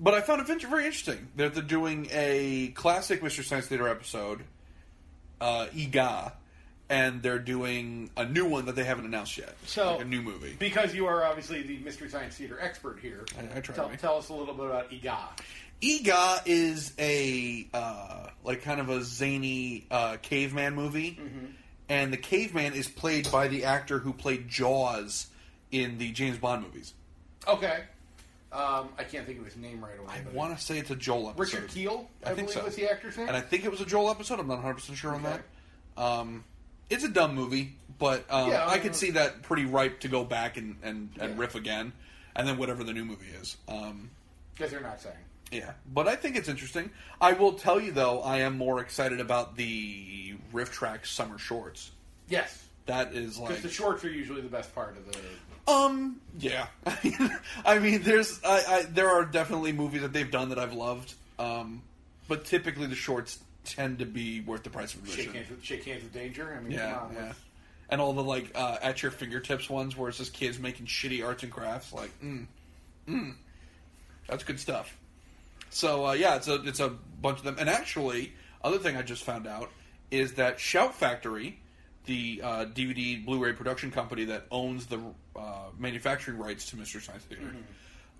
S2: but I found it very interesting that they're doing a classic Mystery Science Theater episode, uh, Eegah, and they're doing a new one that they haven't announced yet.
S3: So-
S2: like a new movie.
S3: because you are obviously the Mystery Science Theater expert here,
S2: I- I try
S3: tell,
S2: to
S3: tell us a little bit about Eegah.
S2: Eegah is a uh, like kind of a zany uh, caveman movie,
S3: Mm-hmm.
S2: and the caveman is played by the actor who played Jaws in the James Bond movies.
S3: Okay. Um, I can't think of his name right away.
S2: I
S3: but-
S2: want to say it's a Joel episode.
S3: Richard Kiel, I,
S2: I think
S3: believe
S2: so.
S3: was the actor's name.
S2: and I think it was a Joel episode. I'm not 100 percent sure on
S3: Okay.
S2: that. Um, it's a dumb movie, but um,
S3: Yeah,
S2: I
S3: uh,
S2: could see that pretty ripe to go back and, and, and
S3: Yeah.
S2: riff again, and then whatever the new movie is. Um,
S3: Because they're not saying.
S2: yeah, but I think it's interesting. I will tell you though, I am more excited about the Riff Track summer shorts.
S3: Yes.
S2: That is
S3: Because
S2: like
S3: the shorts are usually the best part of the.
S2: Um yeah. I mean, there's I, I there are definitely movies that they've done that I've loved. Um, but typically the shorts tend to be worth the price of admission.
S3: Shake hands, with, shake hands with danger. I mean,
S2: Yeah,
S3: come on.
S2: yeah. And all the like uh, at your fingertips ones where it's just kids making shitty arts and crafts. Like, mm, mm, that's good stuff. So uh, yeah, it's a it's a bunch of them. And actually, other thing I just found out is that Shout Factory, the uh, DVD Blu-ray production company that owns the uh, manufacturing rights to Mystery Science Theater,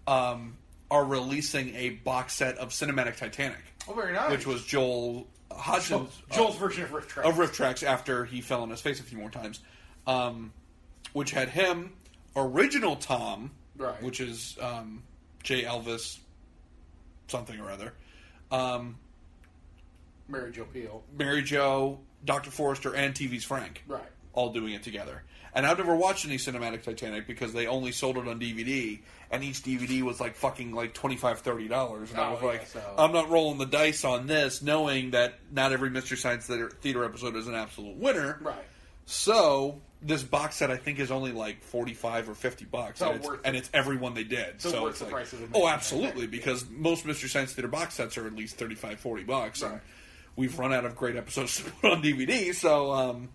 S2: um, are releasing a box set of Cinematic Titanic,
S3: Oh, very nice.
S2: which was Joel Hodgson's
S3: Joel's version of Rift Track.
S2: of RiffTrax after he fell on his face a few more times, um, which had him original Tom,
S3: Right.
S2: which is um, J. Elvis, something or other, um,
S3: Mary Jo Peel.
S2: Mary Jo, Doctor Forrester, and TV's Frank,
S3: Right.
S2: all doing it together. And I've never watched any cinematic Titanic because they only sold it on DVD, and each DVD was like fucking like twenty five, thirty dollars. And I
S3: Oh,
S2: was
S3: yeah,
S2: like,
S3: so-
S2: I'm not rolling the dice on this, knowing that not every Mystery Science Theater, theater episode is an absolute winner.
S3: Right.
S2: So this box set I think is only like forty five or fifty bucks,
S3: So
S2: and, it's,
S3: worth
S2: and
S3: it.
S2: it's every one they did.
S3: So
S2: So,
S3: worth
S2: it's
S3: the
S2: like,
S3: price of
S2: oh, absolutely, because most Mystery Science Theater box sets are at least 35, 40 bucks, and
S3: Right.
S2: We've run out of great episodes to put on DVD. So, um,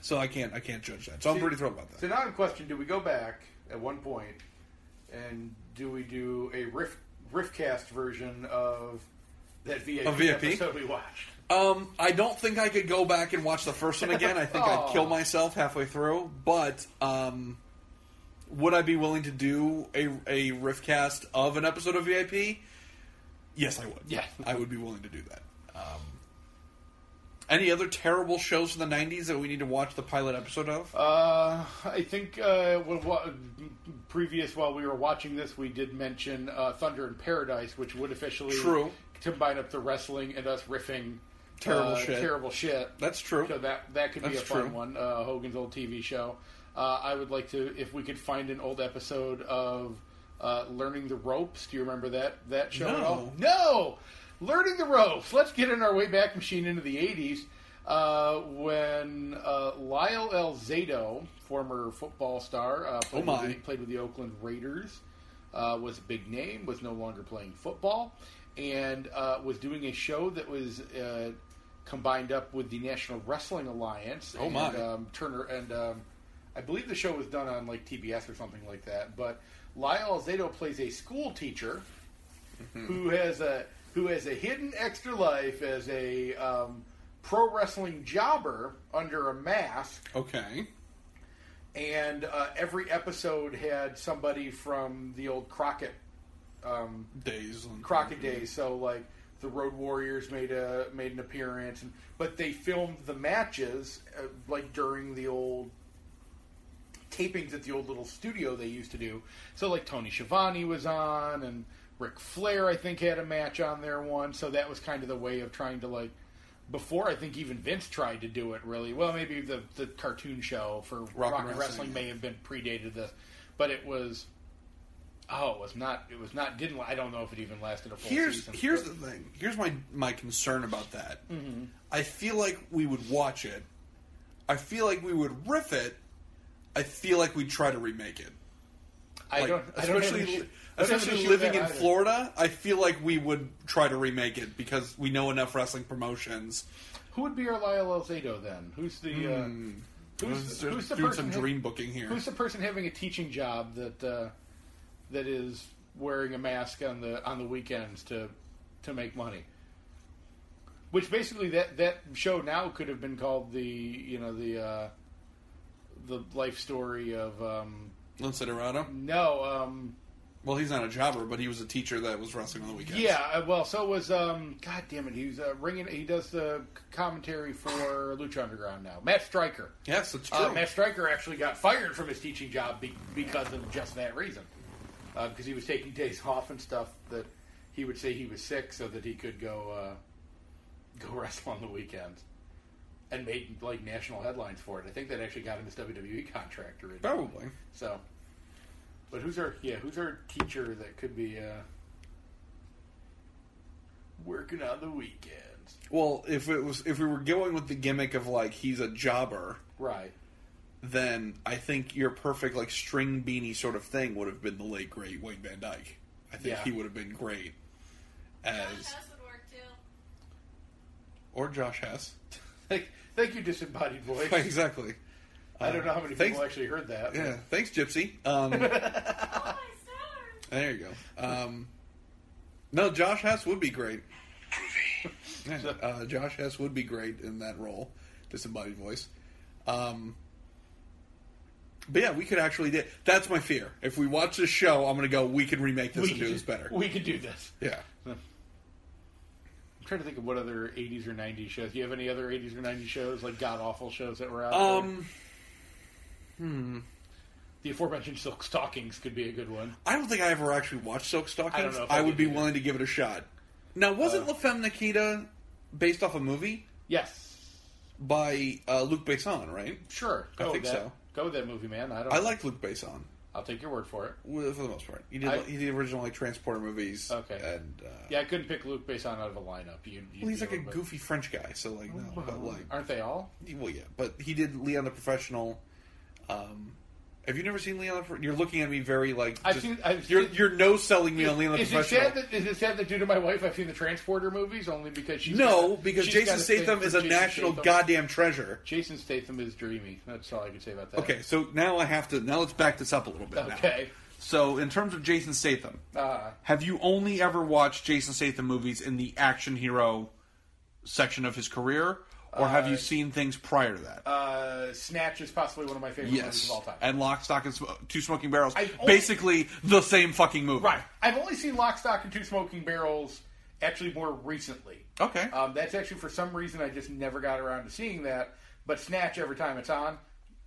S2: so I can't I can't judge that. So I'm
S3: See-
S2: pretty thrilled about that.
S3: So now in question, do we go back at one point and do we do a riff riffcast version of that VIP,
S2: VIP?
S3: episode we watched?
S2: Um, I don't think I could go back and watch the first one again. I think I'd
S3: Oh.
S2: kill myself halfway through. But um, would I be willing to do a a riff cast of an episode of VIP? Yes, I would.
S3: Yeah.
S2: I would be willing to do that. Um, any other terrible shows from the '90s that we need to watch the pilot episode of?
S3: Uh, I think uh, previous while we were watching this, we did mention uh, Thunder in Paradise, which would officially
S2: True.
S3: combine up the wrestling and us riffing
S2: Terrible
S3: uh,
S2: shit.
S3: Terrible shit.
S2: That's true.
S3: So that that could be
S2: That's
S3: a fun
S2: true.
S3: one. Uh, Hogan's old TV show. Uh, I would like to if we could find an old episode of uh, Learning the Ropes. Do you remember that that show at all? No, Learning the Ropes. Let's get in our way back machine into the '80s uh, when uh, Lyle Alzado, former football star, uh, played,
S2: Oh.
S3: With the, played with the Oakland Raiders, uh, was a big name. Was no longer playing football, and uh, was doing a show that was. Uh, Combined up with the National Wrestling Alliance,
S2: Oh,
S3: and,
S2: my.
S3: um, Turner and um, I believe the show was done on like TBS or something like that. But Lyle Zato plays a school teacher
S2: Mm-hmm.
S3: who has a who has a hidden extra life as a um, pro wrestling jobber under a mask,
S2: Okay.
S3: and uh, every episode had somebody from the old Crockett um,
S2: Days.
S3: Crockett days. So like the Road Warriors made a made an appearance, and, but they filmed the matches uh, like during the old tapings at the old little studio they used to do. So like Tony Schiavone was on, and Ric Flair I think had a match on there one. So that was kind of the way of trying to like. Before I think even Vince tried to do it really well. Maybe the the cartoon show for Rock, and
S2: Wrestling,
S3: Wrestling may have been predated this, but it was. Oh, it was not. It was not. Didn't. I don't know if it even lasted a full
S2: Here's
S3: season.
S2: here's
S3: but-
S2: the thing. Here's my my concern about that.
S3: Mm-hmm.
S2: I feel like we would watch it. I feel like we would riff it. I feel like we'd try to remake it.
S3: I
S2: Like,
S3: don't. I don't have an
S2: especially
S3: don't
S2: especially living in
S3: either.
S2: Florida, I feel like we would try to remake it because we know enough wrestling promotions.
S3: Who would be our Lyle Alzado then? Who's the? Uh, who's,
S2: Doing
S3: who's the
S2: Hmm. some dream booking here.
S3: Who's the person having a teaching job that uh, that is wearing a mask on the on the weekends to to make money? Which basically that that show now could have been called the you know the uh, the life story of um,
S2: Lince Dorado?
S3: no um,
S2: Well, he's not a jobber, but he was a teacher that was wrestling on the weekends.
S3: Yeah, uh, well, so was um. God damn it, he's uh, ringing. He does the commentary for Lucha Underground now. Matt Striker.
S2: Yes, it's true.
S3: Uh, Matt Striker actually got fired from his teaching job be- because of just that reason, because he was taking days off and stuff. That he would say he was sick so that he could go uh, go wrestle on the weekends, and made like national headlines for it. I think that actually got him his WWE contract originally.
S2: Probably.
S3: So, but who's our yeah who's our teacher that could be uh, working on the weekends?
S2: Well, if it was if we were going with the gimmick of like he's a jobber,
S3: Right.
S2: then I think your perfect like string beanie sort of thing would have been the late great Wayne Van Dyke. I think
S3: Yeah.
S2: he would have been great
S4: Josh
S2: as
S4: Hess would work too.
S2: or Josh Hess.
S3: Thank, thank you, disembodied voice.
S2: exactly.
S3: I don't know how many
S2: Thanks-
S3: people actually heard that.
S2: Yeah, thanks, Gypsy. Um,
S4: Oh
S2: there you go. Um, no, Josh Hess would be great.
S5: Groovy.
S2: Yeah, uh, Josh Hess would be great in that role, disembodied voice. Um, but yeah, we could actually do. That's my fear. If we watch this show, I'm going to go. We can remake this
S3: we
S2: and
S3: could
S2: do this better.
S3: We could do this.
S2: yeah.
S3: I'm trying to think of what other 80s or 90s shows. Do you have any other 80s or 90s shows, like god awful shows that were out there?
S2: Um,
S3: The aforementioned Silk Stockings could be a good one.
S2: I don't think I ever actually watched Silk Stockings.
S3: I don't know if
S2: I,
S3: I
S2: would be
S3: either.
S2: willing to give it a shot. Now, wasn't
S3: Uh,
S2: La Femme Nikita based off a movie
S3: Yes.
S2: by uh, Luc Besson? Right.
S3: Sure.
S2: I think
S3: that.
S2: so.
S3: Go with that movie, man. I don't
S2: I like Luc Besson.
S3: I'll take your word for it.
S2: Well, for the most part. He did.
S3: I-
S2: he did the original like transporter movies.
S3: Okay.
S2: And uh,
S3: Yeah, I couldn't pick Luc Besson out of a lineup. You,
S2: well, he's like a goofy French guy, so like no, but like
S3: Aren't they all?
S2: well, yeah. But he did Leon the Professional. Um, have you never seen Leon? The, you're looking at me very like
S3: I've
S2: just-
S3: seen- I've
S2: you're
S3: seen-
S2: you're no selling me on Leon the
S3: Is it
S2: Professional.
S3: sad that is it sad that due to my wife I've seen the Transporter movies only because she's
S2: no,
S3: got-
S2: because
S3: she's
S2: Jason
S3: got a thing
S2: Statham is a
S3: Jason
S2: national
S3: Statham.
S2: goddamn treasure.
S3: Jason Statham is dreamy. That's all I can say about that.
S2: Okay, so now I have to now let's back this up a little bit. now.
S3: Okay.
S2: So in terms of Jason Statham,
S3: Uh,
S2: have you only ever watched Jason Statham movies in the action hero section of his career, or have you seen things prior to that?
S3: uh, Snatch is possibly one of my favorite movies
S2: yes,
S3: of all time.
S2: and Lock, Stock, and Sm- Two Smoking Barrels,
S3: I've only-
S2: basically the same fucking movie.
S3: right. I've only seen Lock, Stock, and Two Smoking Barrels actually more recently.
S2: Okay.
S3: Um, that's actually for some reason I just never got around to seeing that. But Snatch every time it's on,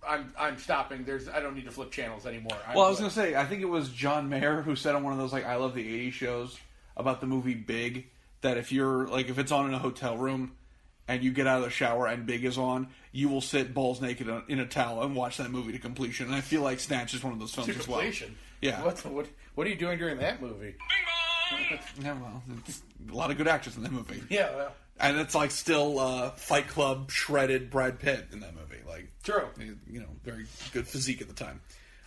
S3: I'm I'm stopping. There's I don't need to flip channels anymore. I'm
S2: well, I was gonna say, I think it was John Mayer who said on one of those like I love the '80s shows about the movie Big that if you're like if it's on in a hotel room and you get out of the shower and Big is on, you will sit balls naked in a towel and watch that movie to completion. And I feel like Snatch is one of those films
S3: To
S2: as well.
S3: completion.
S2: Yeah.
S3: What what what are you doing during that movie?
S5: Bing bong!
S2: Yeah, well, it's a lot of good actors in that movie.
S3: Yeah, well,
S2: And it's like still uh, Fight Club shredded Brad Pitt in that movie. Like,
S3: true.
S2: you know, very good physique at the time.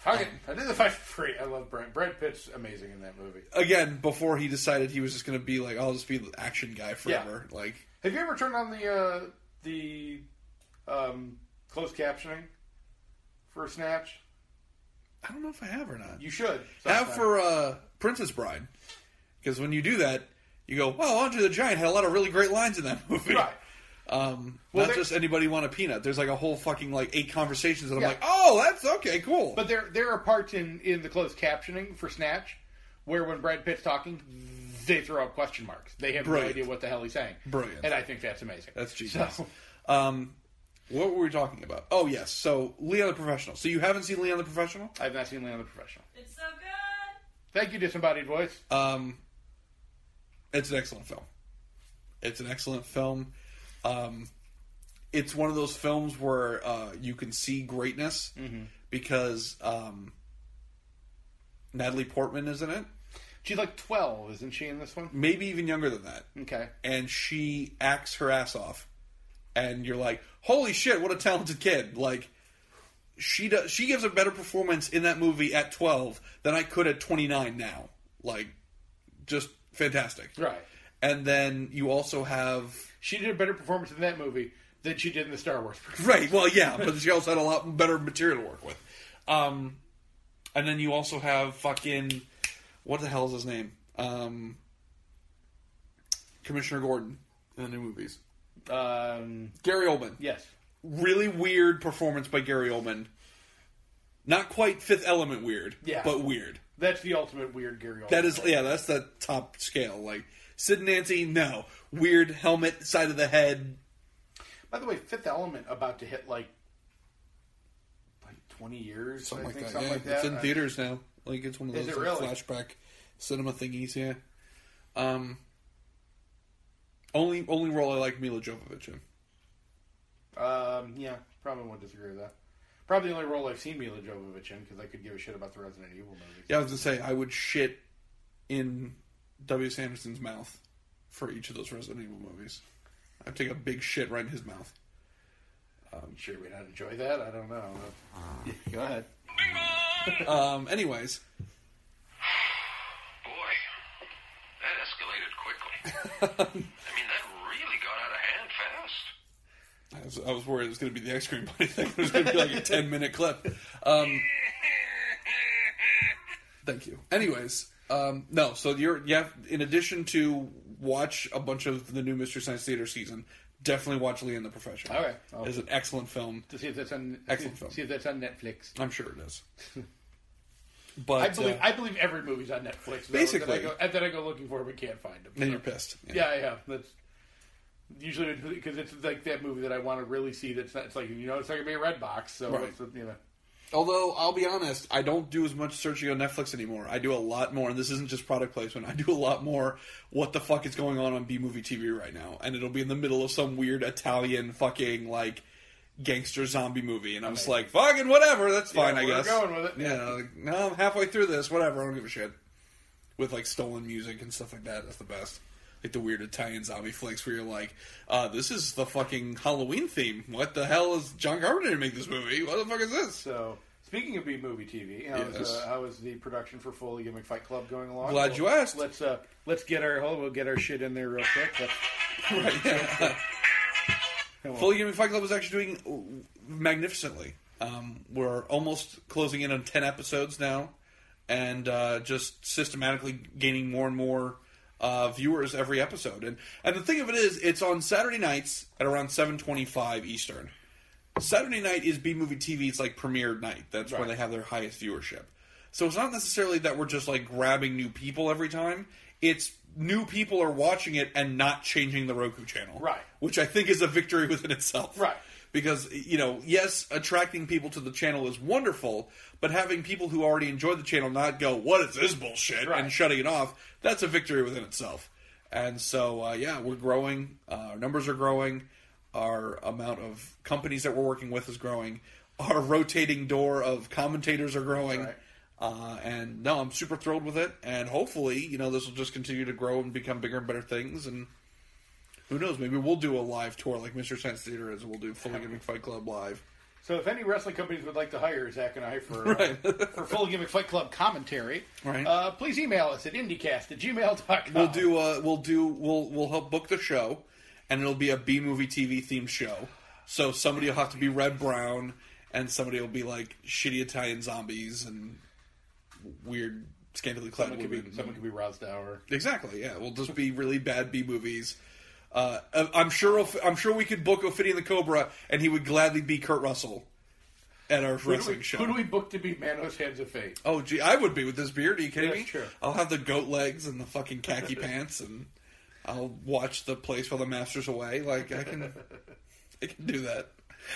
S3: I did the fight for free. I love Brad. Brad Pitt's amazing in that movie.
S2: Again, before he decided he was just going to be like, I'll just be the action guy forever. Like,
S3: Have you ever turned on the uh, the um, closed captioning for Snatch?
S2: I don't know if I have or not.
S3: You should.
S2: have for uh, Princess Bride, because when you do that, you go, "Well, Andre the Giant had a lot of really great lines in that movie."
S3: Right.
S2: Um,
S3: Well,
S2: not just anybody want a peanut. There's like a whole fucking like eight conversations, and I'm like, "Oh, that's okay, cool."
S3: But there there are parts in in the closed captioning for Snatch where when Brad Pitt's talking, they throw up question marks. They have
S2: Brilliant.
S3: no idea what the hell he's saying.
S2: Brilliant.
S3: And I think that's amazing.
S2: that's genius.
S3: So,
S2: Um, what were we talking about? Oh yes, so Leon the Professional. So you haven't seen Leon the Professional?
S3: I've not seen Leon the Professional.
S4: It's so good.
S3: Thank you, disembodied voice.
S2: Um, it's an excellent film. It's an excellent film. Um, it's one of those films where uh, you can see greatness because um, Natalie Portman is in it.
S3: She's like twelve, isn't she in this one?
S2: Maybe even younger than that.
S3: Okay.
S2: and she acts her ass off, and you're like, "Holy shit, what a talented kid!" Like, she does. She gives a better performance in that movie at 12 than I could at 29 now. Like, just fantastic.
S3: Right.
S2: And then you also have
S3: She did a better performance in that movie than she did in the Star Wars.
S2: right. Well, yeah, but she also had a lot better material to work with. Um, and then you also have fucking what the hell is his name? Um, Commissioner Gordon in the new movies.
S3: Um,
S2: Gary Oldman.
S3: yes.
S2: really weird performance by Gary Oldman. Not quite Fifth Element weird,
S3: Yeah.
S2: but weird.
S3: That's the ultimate weird Gary Oldman.
S2: That is, yeah, that's the top scale. Like Sid and Nancy, no weird helmet, side of the head.
S3: By the way, Fifth Element about to hit like like twenty years,
S2: Something
S3: I
S2: like that.
S3: something
S2: yeah,
S3: like that.
S2: it's in theaters now. Like it's one of those like,
S3: really?
S2: flashback cinema thingies. Yeah. Um. Only only role I like Milla Jovovich in.
S3: Um, yeah, probably won't disagree with that. Probably the only role I've seen Milla Jovovich in because I could give a shit about the Resident Evil movies.
S2: Yeah, I was gonna say I would shit in W.S. Anderson's mouth for each of those Resident Evil movies. I'd take a big shit right in his mouth.
S3: I'm sure we not enjoy that. I don't know. Yeah, go ahead.
S2: Um, anyways,
S5: Boy, that escalated quickly. I mean, that really got out of hand fast.
S2: I was, I was worried it was going to be the ice cream bunny thing. It was going to be like a ten minute clip. Um, thank you. Anyways, um, no. So you're yeah. In addition to watch a bunch of the new Mystery Science Theater season, definitely watch Leon the Professional.
S3: Okay. I'll-
S2: it's an excellent film.
S3: To see if that's on
S2: Excellent
S3: see,
S2: film.
S3: See if that's on Netflix.
S2: I'm sure it is. But
S3: I believe
S2: uh,
S3: I believe every movie's on Netflix. though,
S2: Basically.
S3: that I go, that I go looking for, but can't find them.
S2: then
S3: so.
S2: you're pissed.
S3: Yeah, yeah. That's usually because it's like that movie that I want to really see. That's not, it's like you know it's not gonna be a red box. So
S2: Right.
S3: it's, you know.
S2: Although I'll be honest, I don't do as much searching on Netflix anymore. I do a lot more, and this isn't just product placement. I do a lot more. What the fuck is going on on B movie TV right now? And it'll be in the middle of some weird Italian fucking like gangster zombie movie, and I'm just like, fucking whatever. That's fine, I
S3: we're
S2: guess.
S3: going with it.
S2: Yeah, like, no, I'm halfway through this. Whatever, I don't give a shit. With like stolen music and stuff like that, that's the best. Like the weird Italian zombie flicks where you're like, uh, this is the fucking Halloween theme. What the hell is John Carpenter to make this movie? What the fuck is this?
S3: So speaking of B movie TV, how,
S2: Yes.
S3: is, uh, how is the production for Fully Gimmick Fight Club going along?
S2: Glad you asked.
S3: Let's uh, let's get our hold. We'll get our shit in there real quick. Let's,
S2: Right, yeah. Fully Gimmick Fight Club is actually doing magnificently. Um, we're almost closing in on 10 episodes now, and uh, just systematically gaining more and more uh, viewers every episode. And and the thing of it is, it's on Saturday nights at around 7:25 Eastern. Saturday night is B movie TV. It's like premiere night. That's where
S3: Right.
S2: they have their highest viewership. So it's not necessarily that we're just like grabbing new people every time. It's new people are watching it and not changing the Roku channel.
S3: Right.
S2: Which I think is a victory within itself.
S3: Right.
S2: Because, you know, yes, attracting people to the channel is wonderful, but having people who already enjoy the channel not go, what is this bullshit,
S3: Right.
S2: and shutting it off, that's a victory within itself. And so, uh, yeah, we're growing. Uh, our numbers are growing. Our amount of companies that we're working with is growing. Our rotating door of commentators are growing.
S3: Right.
S2: Uh, and no, I'm super thrilled with it. And hopefully, you know, this will just continue to grow and become bigger and better things. And who knows? Maybe we'll do a live tour like Mystery Science Theater is. We'll do Fully Gimmick Fight Club live.
S3: so if any wrestling companies would like to hire Zach and I for uh,
S2: Right.
S3: for Fully Gimmick Fight Club commentary,
S2: Right.
S3: uh, please email us at indycast at gmail.com.
S2: We'll do. Uh, we'll do. We'll we'll help book the show, and it'll be a B movie TV themed show. So somebody will have to be Reb Brown, and somebody will be like shitty Italian zombies and weird scantily clad
S3: Someone could be someone could be.
S2: Exactly. Yeah, we'll just be really bad B movies. Uh, I'm sure. I'm sure we could book Ophidian the Cobra, and he would gladly be Kurt Russell at our
S3: Who
S2: wrestling
S3: we,
S2: show.
S3: who do we book to be Manos Hands of Fate?
S2: Oh, gee, I would be with this beard. Are you kidding
S3: That's
S2: me?
S3: true.
S2: I'll have the goat legs and the fucking khaki pants, and I'll watch the place while the master's away. Like I can, I can do that.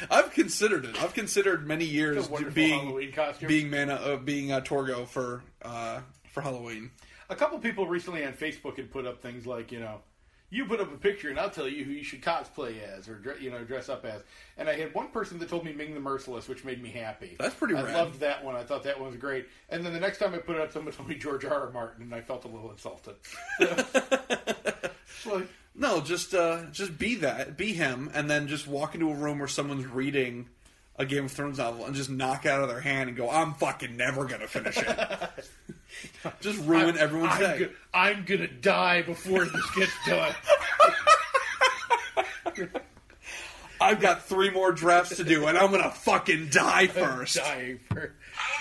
S2: I've considered it. I've considered many years
S3: a
S2: being being mana, uh, being uh, Torgo for uh, for Halloween.
S3: A couple people recently on Facebook had put up things like, you know, you put up a picture and I'll tell you who you should cosplay as or you know dress up as. And I had one person that told me Ming the Merciless, which made me happy.
S2: That's pretty
S3: I
S2: rad.
S3: loved that one. I thought that one was great. And then the next time I put it up, someone told me George R. R. Martin, and I felt a little insulted. Well,
S2: No, just uh, just be that, be him, and then just walk into a room where someone's reading a Game of Thrones novel and just knock it out of their hand and go, "I'm fucking never gonna finish it." just ruin everyone's
S3: I'm,
S2: day.
S3: go- I'm gonna die before this gets done.
S2: I've got three more drafts to do, and I'm gonna fucking die first.
S3: Dying for.
S5: I want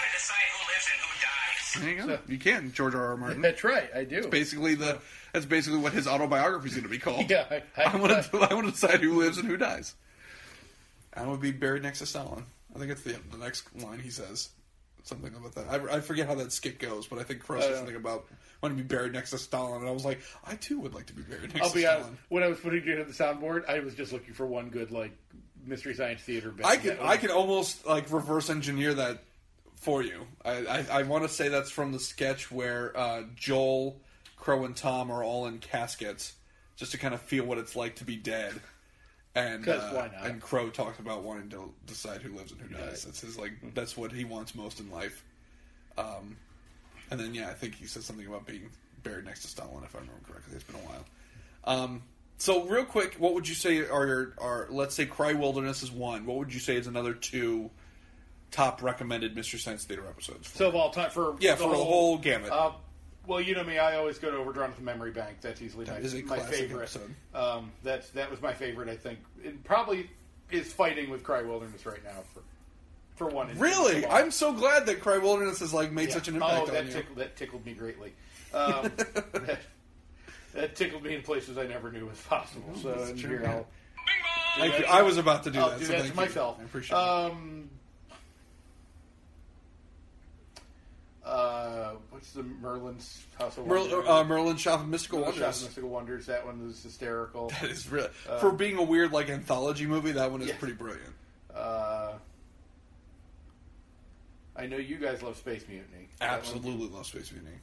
S5: to decide who lives and who dies.
S2: There you go. You can, George R. R. Martin.
S3: That's right, I do.
S2: Basically, the that's basically what his autobiography is going to be called.
S3: Yeah, I,
S2: I want to I want to decide who lives and who dies. I want to be buried next to Stalin. I think it's the the next line he says. Something about that. I, I forget how that skit goes, but I think Crow says
S3: Uh,
S2: something about want to be buried next to Stalin, and I was like, I too would like to be buried next
S3: I'll
S2: to
S3: be honest. When I was putting together the soundboard, I was just looking for one good like mystery science theater bit.
S2: I can I can almost like reverse engineer that for you. I I, I want to say that's from the sketch where uh, Joel, Crow, and Tom are all in caskets, just to kind of feel what it's like to be dead. And uh,
S3: why not?
S2: and Crow talks about wanting to decide who lives and who dies. That's his like that's what he wants most in life. Um, and then yeah, I think he says something about being buried next to Stalin, if I remember correctly. It's been a while. Um, so real quick, what would you say are your are let's say Cry Wilderness is one. What would you say is another two top recommended Mystery Science Theater episodes? For?
S3: so of all time for
S2: yeah,
S3: the
S2: for the whole gamut.
S3: Uh, well, you know me. I always go to Overdrawn at the Memory Bank. That's easily
S2: That
S3: my,
S2: is a
S3: my favorite. Um, that's that was my favorite. I think it probably is fighting with Cry Wilderness right now for for one.
S2: really,
S3: of.
S2: I'm so glad that Cry Wilderness has like made
S3: Yeah.
S2: such an impact
S3: oh, that
S2: on you.
S3: tickled, that tickled me greatly. Um, that, that tickled me in places I never knew was possible. So and
S2: true,
S3: here
S2: yeah.
S3: I'll
S2: Thank you. I was about to do
S3: I'll
S2: that.
S3: do
S2: so
S3: that
S2: thank
S3: to
S2: you.
S3: myself.
S2: I appreciate it.
S3: Um, uh, what's the Merlin's House of
S2: Merl,
S3: Wonders?
S2: uh, Merlin Shop of Mystical
S3: Merlin's Shop of
S2: Wonders.
S3: Mystical Wonders. That one was hysterical.
S2: That is really for being a weird like anthology movie. That one is
S3: yeah.
S2: pretty brilliant.
S3: Uh, I know you guys love Space Mutiny.
S2: Absolutely love Space Mutiny.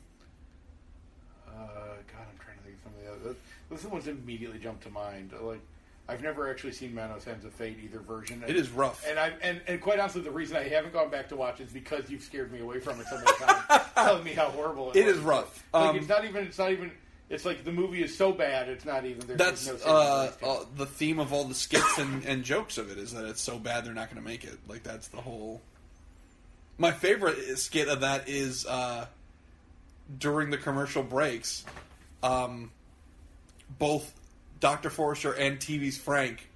S3: Uh, God, I'm trying to think of some of the others. Those are the ones that immediately jump to mind. Like, I've never actually seen Manos Hands of Fate either version.
S2: It is rough.
S3: And I and, and quite honestly, the reason I haven't gone back to watch is because you've scared me away from it so many times, telling me how horrible it,
S2: It is rough.
S3: Like,
S2: Um,
S3: it's not even. It's not even. It's like the movie is so bad. It's not even. There's,
S2: That's uh,
S3: no saving grace to it.
S2: uh, the theme of all the skits and, and jokes of it is that it's so bad they're not going to make it. Like that's the whole. My favorite skit of that is uh, during the commercial breaks. Um, both Doctor Forrester and TV's Frank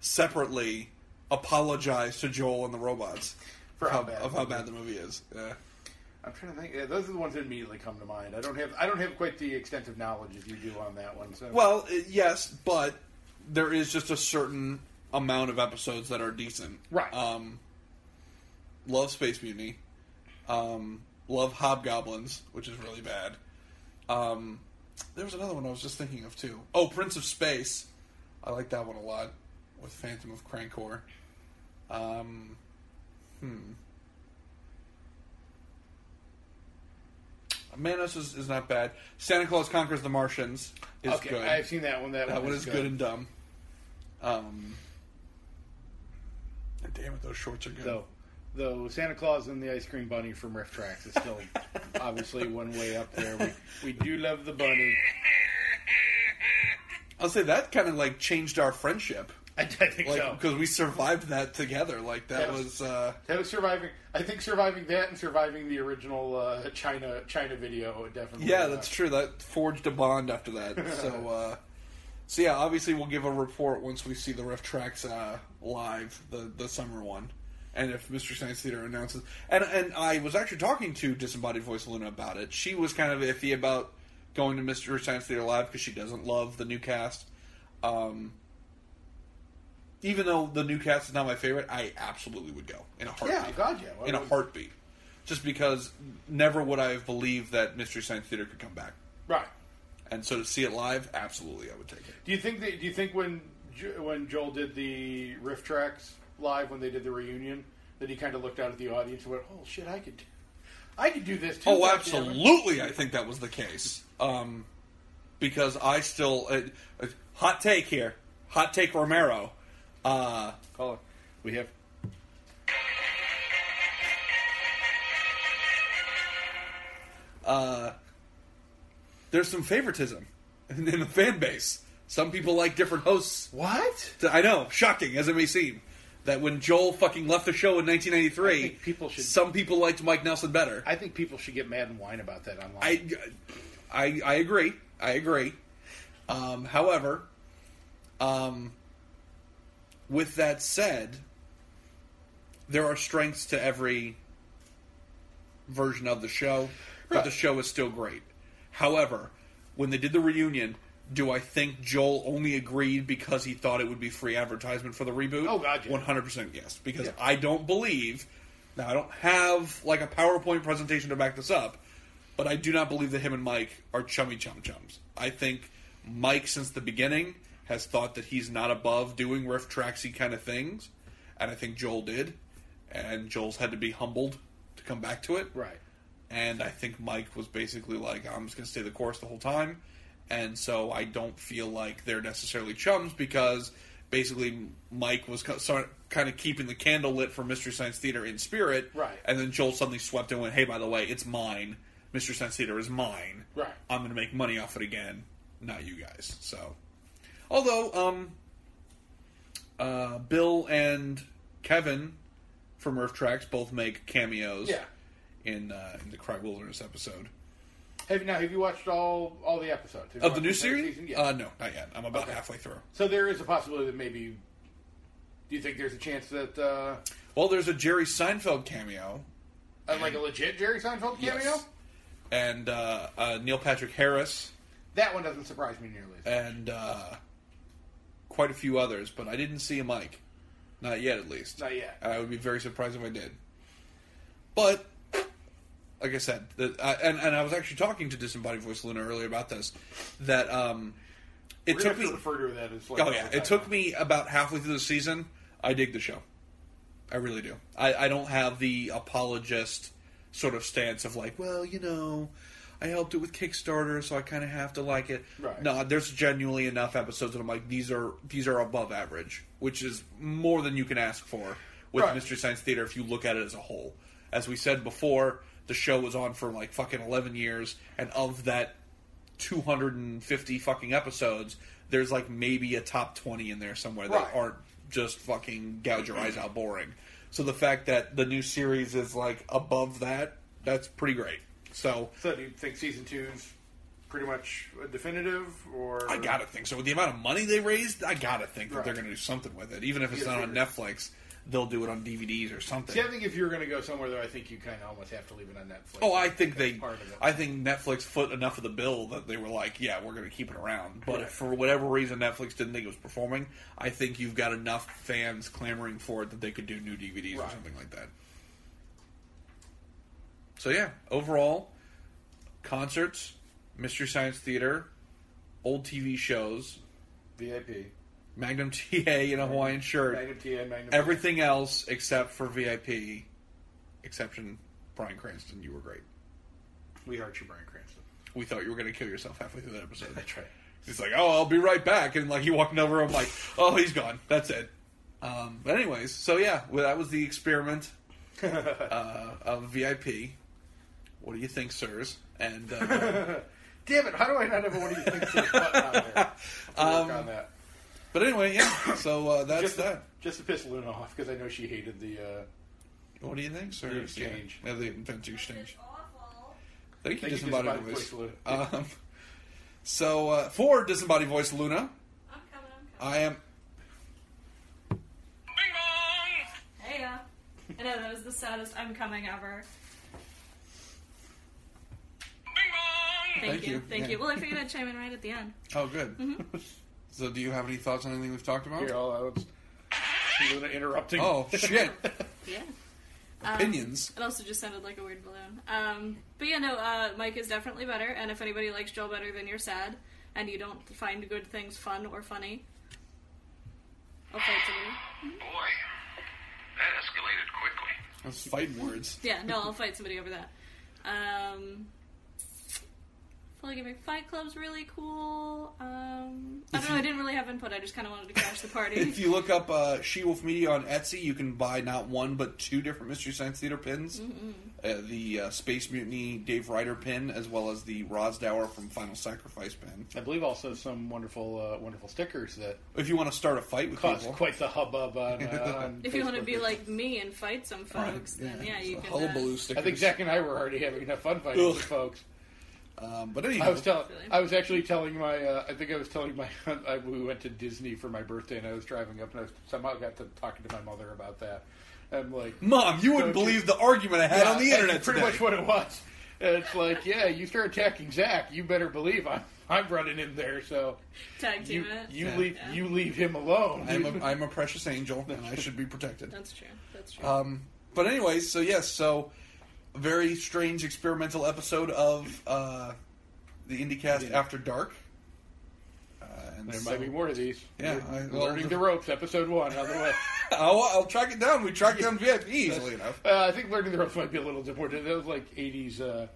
S2: separately apologize to Joel and the robots
S3: For how bad
S2: of
S3: the
S2: how
S3: movie
S2: bad the movie is. Yeah.
S3: I'm trying to think. Yeah, those are the ones that immediately come to mind. I don't have. I don't have quite the extensive knowledge as you do on that one. So.
S2: Well, uh, yes, but there is just a certain amount of episodes that are decent.
S3: Right.
S2: Um, love Space Mutiny. Um, love Hobgoblins, which is really bad. Um, there was another one I was just thinking of too. Oh, Prince of Space. I like that one a lot with Phantom of Krankor. Um, hmm. Manos is, is not bad. Santa Claus Conquers the Martians is
S3: okay,
S2: good.
S3: I've seen that one. That,
S2: That
S3: one
S2: one is good and dumb. Um, damn it, those shorts are good.
S3: Though, though Santa Claus and the Ice Cream Bunny from Riff Tracks is still obviously one way up there. We, we do love the bunny.
S2: I'll say that kind of like changed our friendship,
S3: I, I think
S2: like
S3: so.
S2: because we survived that together. Like that
S3: That was-
S2: was, uh,
S3: That was surviving. I think surviving that and surviving the original uh, China China video definitely.
S2: yeah,
S3: uh,
S2: that's true. That forged a bond after that. so, uh, so yeah, obviously we'll give a report once we see the RiffTrax uh, live, the the summer one. And if Mystery Science Theater announces, and and I was actually talking to Disembodied Voice Luna about it. She was kind of iffy about going to Mystery Science Theater live because she doesn't love the new cast. Um, even though the new cast is not my favorite, I absolutely would go in a heartbeat.
S3: Yeah, God, yeah. Why
S2: in a heartbeat. Just because never would I have believed that Mystery Science Theater could come back.
S3: Right.
S2: And so to see it live, absolutely, I would take it.
S3: Do you think that? Do you think when when Joel did the RiffTrax live when they did the reunion that he kind of looked out at the audience and went, "Oh shit, I could, I could do this too."
S2: Oh,
S3: goddammit."
S2: absolutely! I think that was the case. Um, because I still uh, uh, hot take here, hot take Romero. Uh,
S3: Oh, we have.
S2: there's some favoritism in, in the fan base. Some people like different hosts.
S3: What?
S2: I know, shocking as it may seem, that when Joel fucking left the show in 1993,
S3: people should-
S2: some people liked Mike Nelson better.
S3: I think people should get mad and whine about that online.
S2: I, I, I agree. I agree. Um, however, um, with that said, there are strengths to every version of the show, but
S3: Right.
S2: the show is still great. However, when they did the reunion, do I think Joel only agreed because he thought it would be free advertisement for the reboot?
S3: Oh, God,
S2: one hundred percent yes. Because
S3: Yeah.
S2: I don't believe. Now I don't have like a PowerPoint presentation to back this up, but I do not believe that him and Mike are chummy chum chums. I think Mike, since the beginning, has thought that he's not above doing riff tracksy kind of things, and I think Joel did, and Joel's had to be humbled to come back to it.
S3: right.
S2: And I think Mike was basically like, I'm just going to stay the course the whole time. And so I don't feel like they're necessarily chums because basically Mike was kind of keeping the candle lit for Mystery Science Theater in spirit.
S3: Right.
S2: And then Joel suddenly swept in and went, hey, by the way, it's mine. Mystery Science Theater is mine.
S3: Right.
S2: I'm going to make money off it again, not you guys. So, although, um, uh, Bill and Kevin from RiffTrax both make cameos
S3: Yeah.
S2: in uh, in the Cry Wilderness episode
S3: Have you now? Have you watched all all the episodes Have you
S2: of the
S3: watched
S2: new
S3: entire
S2: series.
S3: season? Yeah.
S2: Uh, no, not yet. I'm about
S3: Okay.
S2: halfway through.
S3: so there is a possibility that maybe. Do you think there's a chance that uh,
S2: Well, there's a Jerry Seinfeld cameo
S3: uh, like a legit Jerry Seinfeld cameo?
S2: Yes. and uh, uh, Neil Patrick Harris
S3: That one doesn't surprise me nearly. as
S2: and uh, quite a few others, but I didn't see a Mike. Not yet, at least.
S3: Not yet.
S2: I would be very surprised if I did. But, like I said, the, uh, and and I was actually talking to Disembodied Voice Luna earlier about this. That um, it
S3: We're
S2: took me.
S3: to refer to that as like
S2: Oh yeah, it took
S3: now.
S2: me about halfway through the season. I dig the show. I really do. I, I don't have the apologist sort of stance of like, well, you know, I helped it with Kickstarter, so I kind of have to like it.
S3: Right.
S2: No, there's genuinely enough episodes that I'm like, these are these are above average, which is more than you can ask for with
S3: Right.
S2: Mystery Science Theater if you look at it as a whole. As we said before, the show was on for like fucking 11 years, and of that 250 fucking episodes, there's like maybe a top 20 in there somewhere that
S3: Right.
S2: aren't just fucking gouge your eyes out boring. So the fact that the new series is like above that, that's pretty great. So
S3: So do you think season two's pretty much a definitive, or
S2: I gotta think so. With the amount of money they raised, I gotta think that
S3: Right.
S2: they're gonna do something with it. Even if it's
S3: Yeah,
S2: not on. Netflix, they'll do it on DVDs or something.
S3: See, I think if you're going to go somewhere, though, I think you kind of almost have to leave it on Netflix.
S2: Oh, I think they.
S3: That's part of it.
S2: I think Netflix foot enough of the bill that they were like, "Yeah, we're going to keep it around." But
S3: Right.
S2: if for whatever reason Netflix didn't think it was performing, I think you've got enough fans clamoring for it that they could do new DVDs or something like that. So yeah, overall, concerts, Mystery Science Theater, old TV shows,
S3: VIP,
S2: Magnum TA in a Hawaiian shirt,
S3: Magnum TA, Magnum.
S2: everything else except for VIP, exception Bryan Cranston. You were great.
S3: We heart you, Bryan Cranston.
S2: we thought you were going to kill yourself halfway through that episode.
S3: That's right.
S2: He's like, "Oh, I'll be right back," and like he walked over. I'm like, "Oh, he's gone. That's it." Um, but anyways, so yeah, well, that was the experiment uh, of VIP. What do you think, sirs? And uh,
S3: Damn it! How do I not have a what do you think to button on there?
S2: Um,
S3: work on that.
S2: But anyway, yeah. So uh, that's
S3: Just to,
S2: that.
S3: just to piss Luna off because I know she hated the. Uh,
S2: What do you think, sirs?
S3: The exchange.
S2: Yeah, yeah the adventure exchange. Thank you,
S3: Thank you,
S2: disembodied
S3: Disembodied
S2: voice.
S3: Voice Luna.
S2: Um, so uh, for disembodied voice, Luna,
S4: I'm coming, I'm coming.
S2: I am
S5: Bing bong!
S4: Hey, uh,
S6: I know that was the saddest I'm coming ever.
S5: Bing bong!
S6: Thank,
S2: Thank
S6: you.
S2: you.
S6: Thank
S2: Yeah.
S6: you. Well, I figured I'd chime in right at the end.
S2: Oh, good. So, do you have any thoughts on anything we've talked about?
S3: Here, I'll, I'll Luna interrupting.
S2: Oh shit!
S6: Yeah.
S2: Opinions.
S6: It also just sounded like a weird balloon. Um, but yeah, no, uh, Mike is definitely better, and if anybody likes Joel better than you're sad, and you don't find good things fun or funny, I'll fight somebody.
S5: Boy, that escalated quickly.
S2: Those fighting words.
S6: Yeah, no, I'll fight somebody over that. Um, Fully Gimmick Fight Club's really cool. Um, I don't know, I didn't really have input, I just kind of wanted to crash the party.
S2: If you look up uh, She Wolf Media on Etsy, you can buy not one but two different Mystery Science Theater pins. Uh, the uh, Space Mutiny Dave Ryder pin, as well as the Rowsdower from Final Sacrifice pin.
S3: I believe also some wonderful, uh, wonderful stickers that
S2: If you want to start a fight with
S3: caused
S2: people,
S3: quite the hubbub on. Uh, on
S6: if you want to
S3: Facebook.
S6: be like me and fight some folks, then yeah, you
S2: It's a
S6: can.
S2: hullabaloo
S6: Uh,
S2: stickers.
S3: I think Zach and I were already having enough fun fighting
S2: Ugh.
S3: with folks.
S2: Um, but anyway,
S3: I was telling, I was actually telling my, uh, I think I was telling my, I, we went to Disney for my birthday, and I was driving up, and I was, somehow got to talking to my mother about that. I'm like,
S2: Mom, you wouldn't
S3: Don't you-
S2: believe the argument I had on the
S3: that's
S2: internet
S3: pretty
S2: today.
S3: much what it was. And it's like, yeah, you start attacking Zach, you better believe I'm, I'm running in there. So
S6: tag
S3: you,
S6: team it.
S3: you
S2: Yeah.
S3: leave,
S6: Yeah.
S3: you leave him alone.
S2: I'm a, I'm a precious angel, and I should be protected.
S6: That's true. That's true.
S2: Um, but anyways, so yes, so a very strange experimental episode of uh, the IndieCast
S3: Yeah.
S2: After Dark. Uh, and
S3: there
S2: so-
S3: might be more of these.
S2: Yeah, I- well,
S3: learning
S2: the-
S3: the ropes, episode one, on the way.
S2: I'll, I'll track it down. We track down VIP easily enough.
S3: Uh, I think learning the ropes might be a little different. That was like '80s. Uh,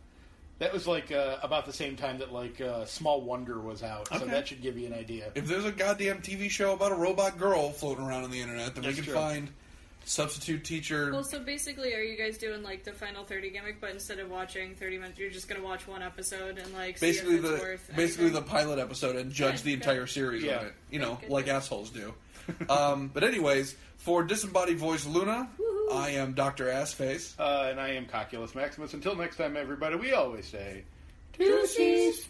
S3: that was like uh, about the same time that like uh, Small Wonder was out. So that should give you an idea.
S2: If there's a goddamn TV show about a robot girl floating around on the internet, then
S3: That's
S2: we can
S3: true.
S2: find substitute teacher.
S6: well, so basically, are you guys doing like the final thirty gimmick, but instead of watching thirty minutes, you're just gonna watch one episode and like see
S2: basically
S6: if it's
S2: the
S6: worth
S2: basically the pilot episode and judge
S6: Good,
S2: the
S6: good.
S2: entire series
S3: Yeah.
S2: of it. You know,
S6: Good,
S2: like assholes do. um, but anyways, for disembodied voice Luna,
S6: Woohoo.
S2: I am Doctor Assface.
S3: Uh, and I am Cocculus Maximus. Until next time, everybody. We always say, deuces.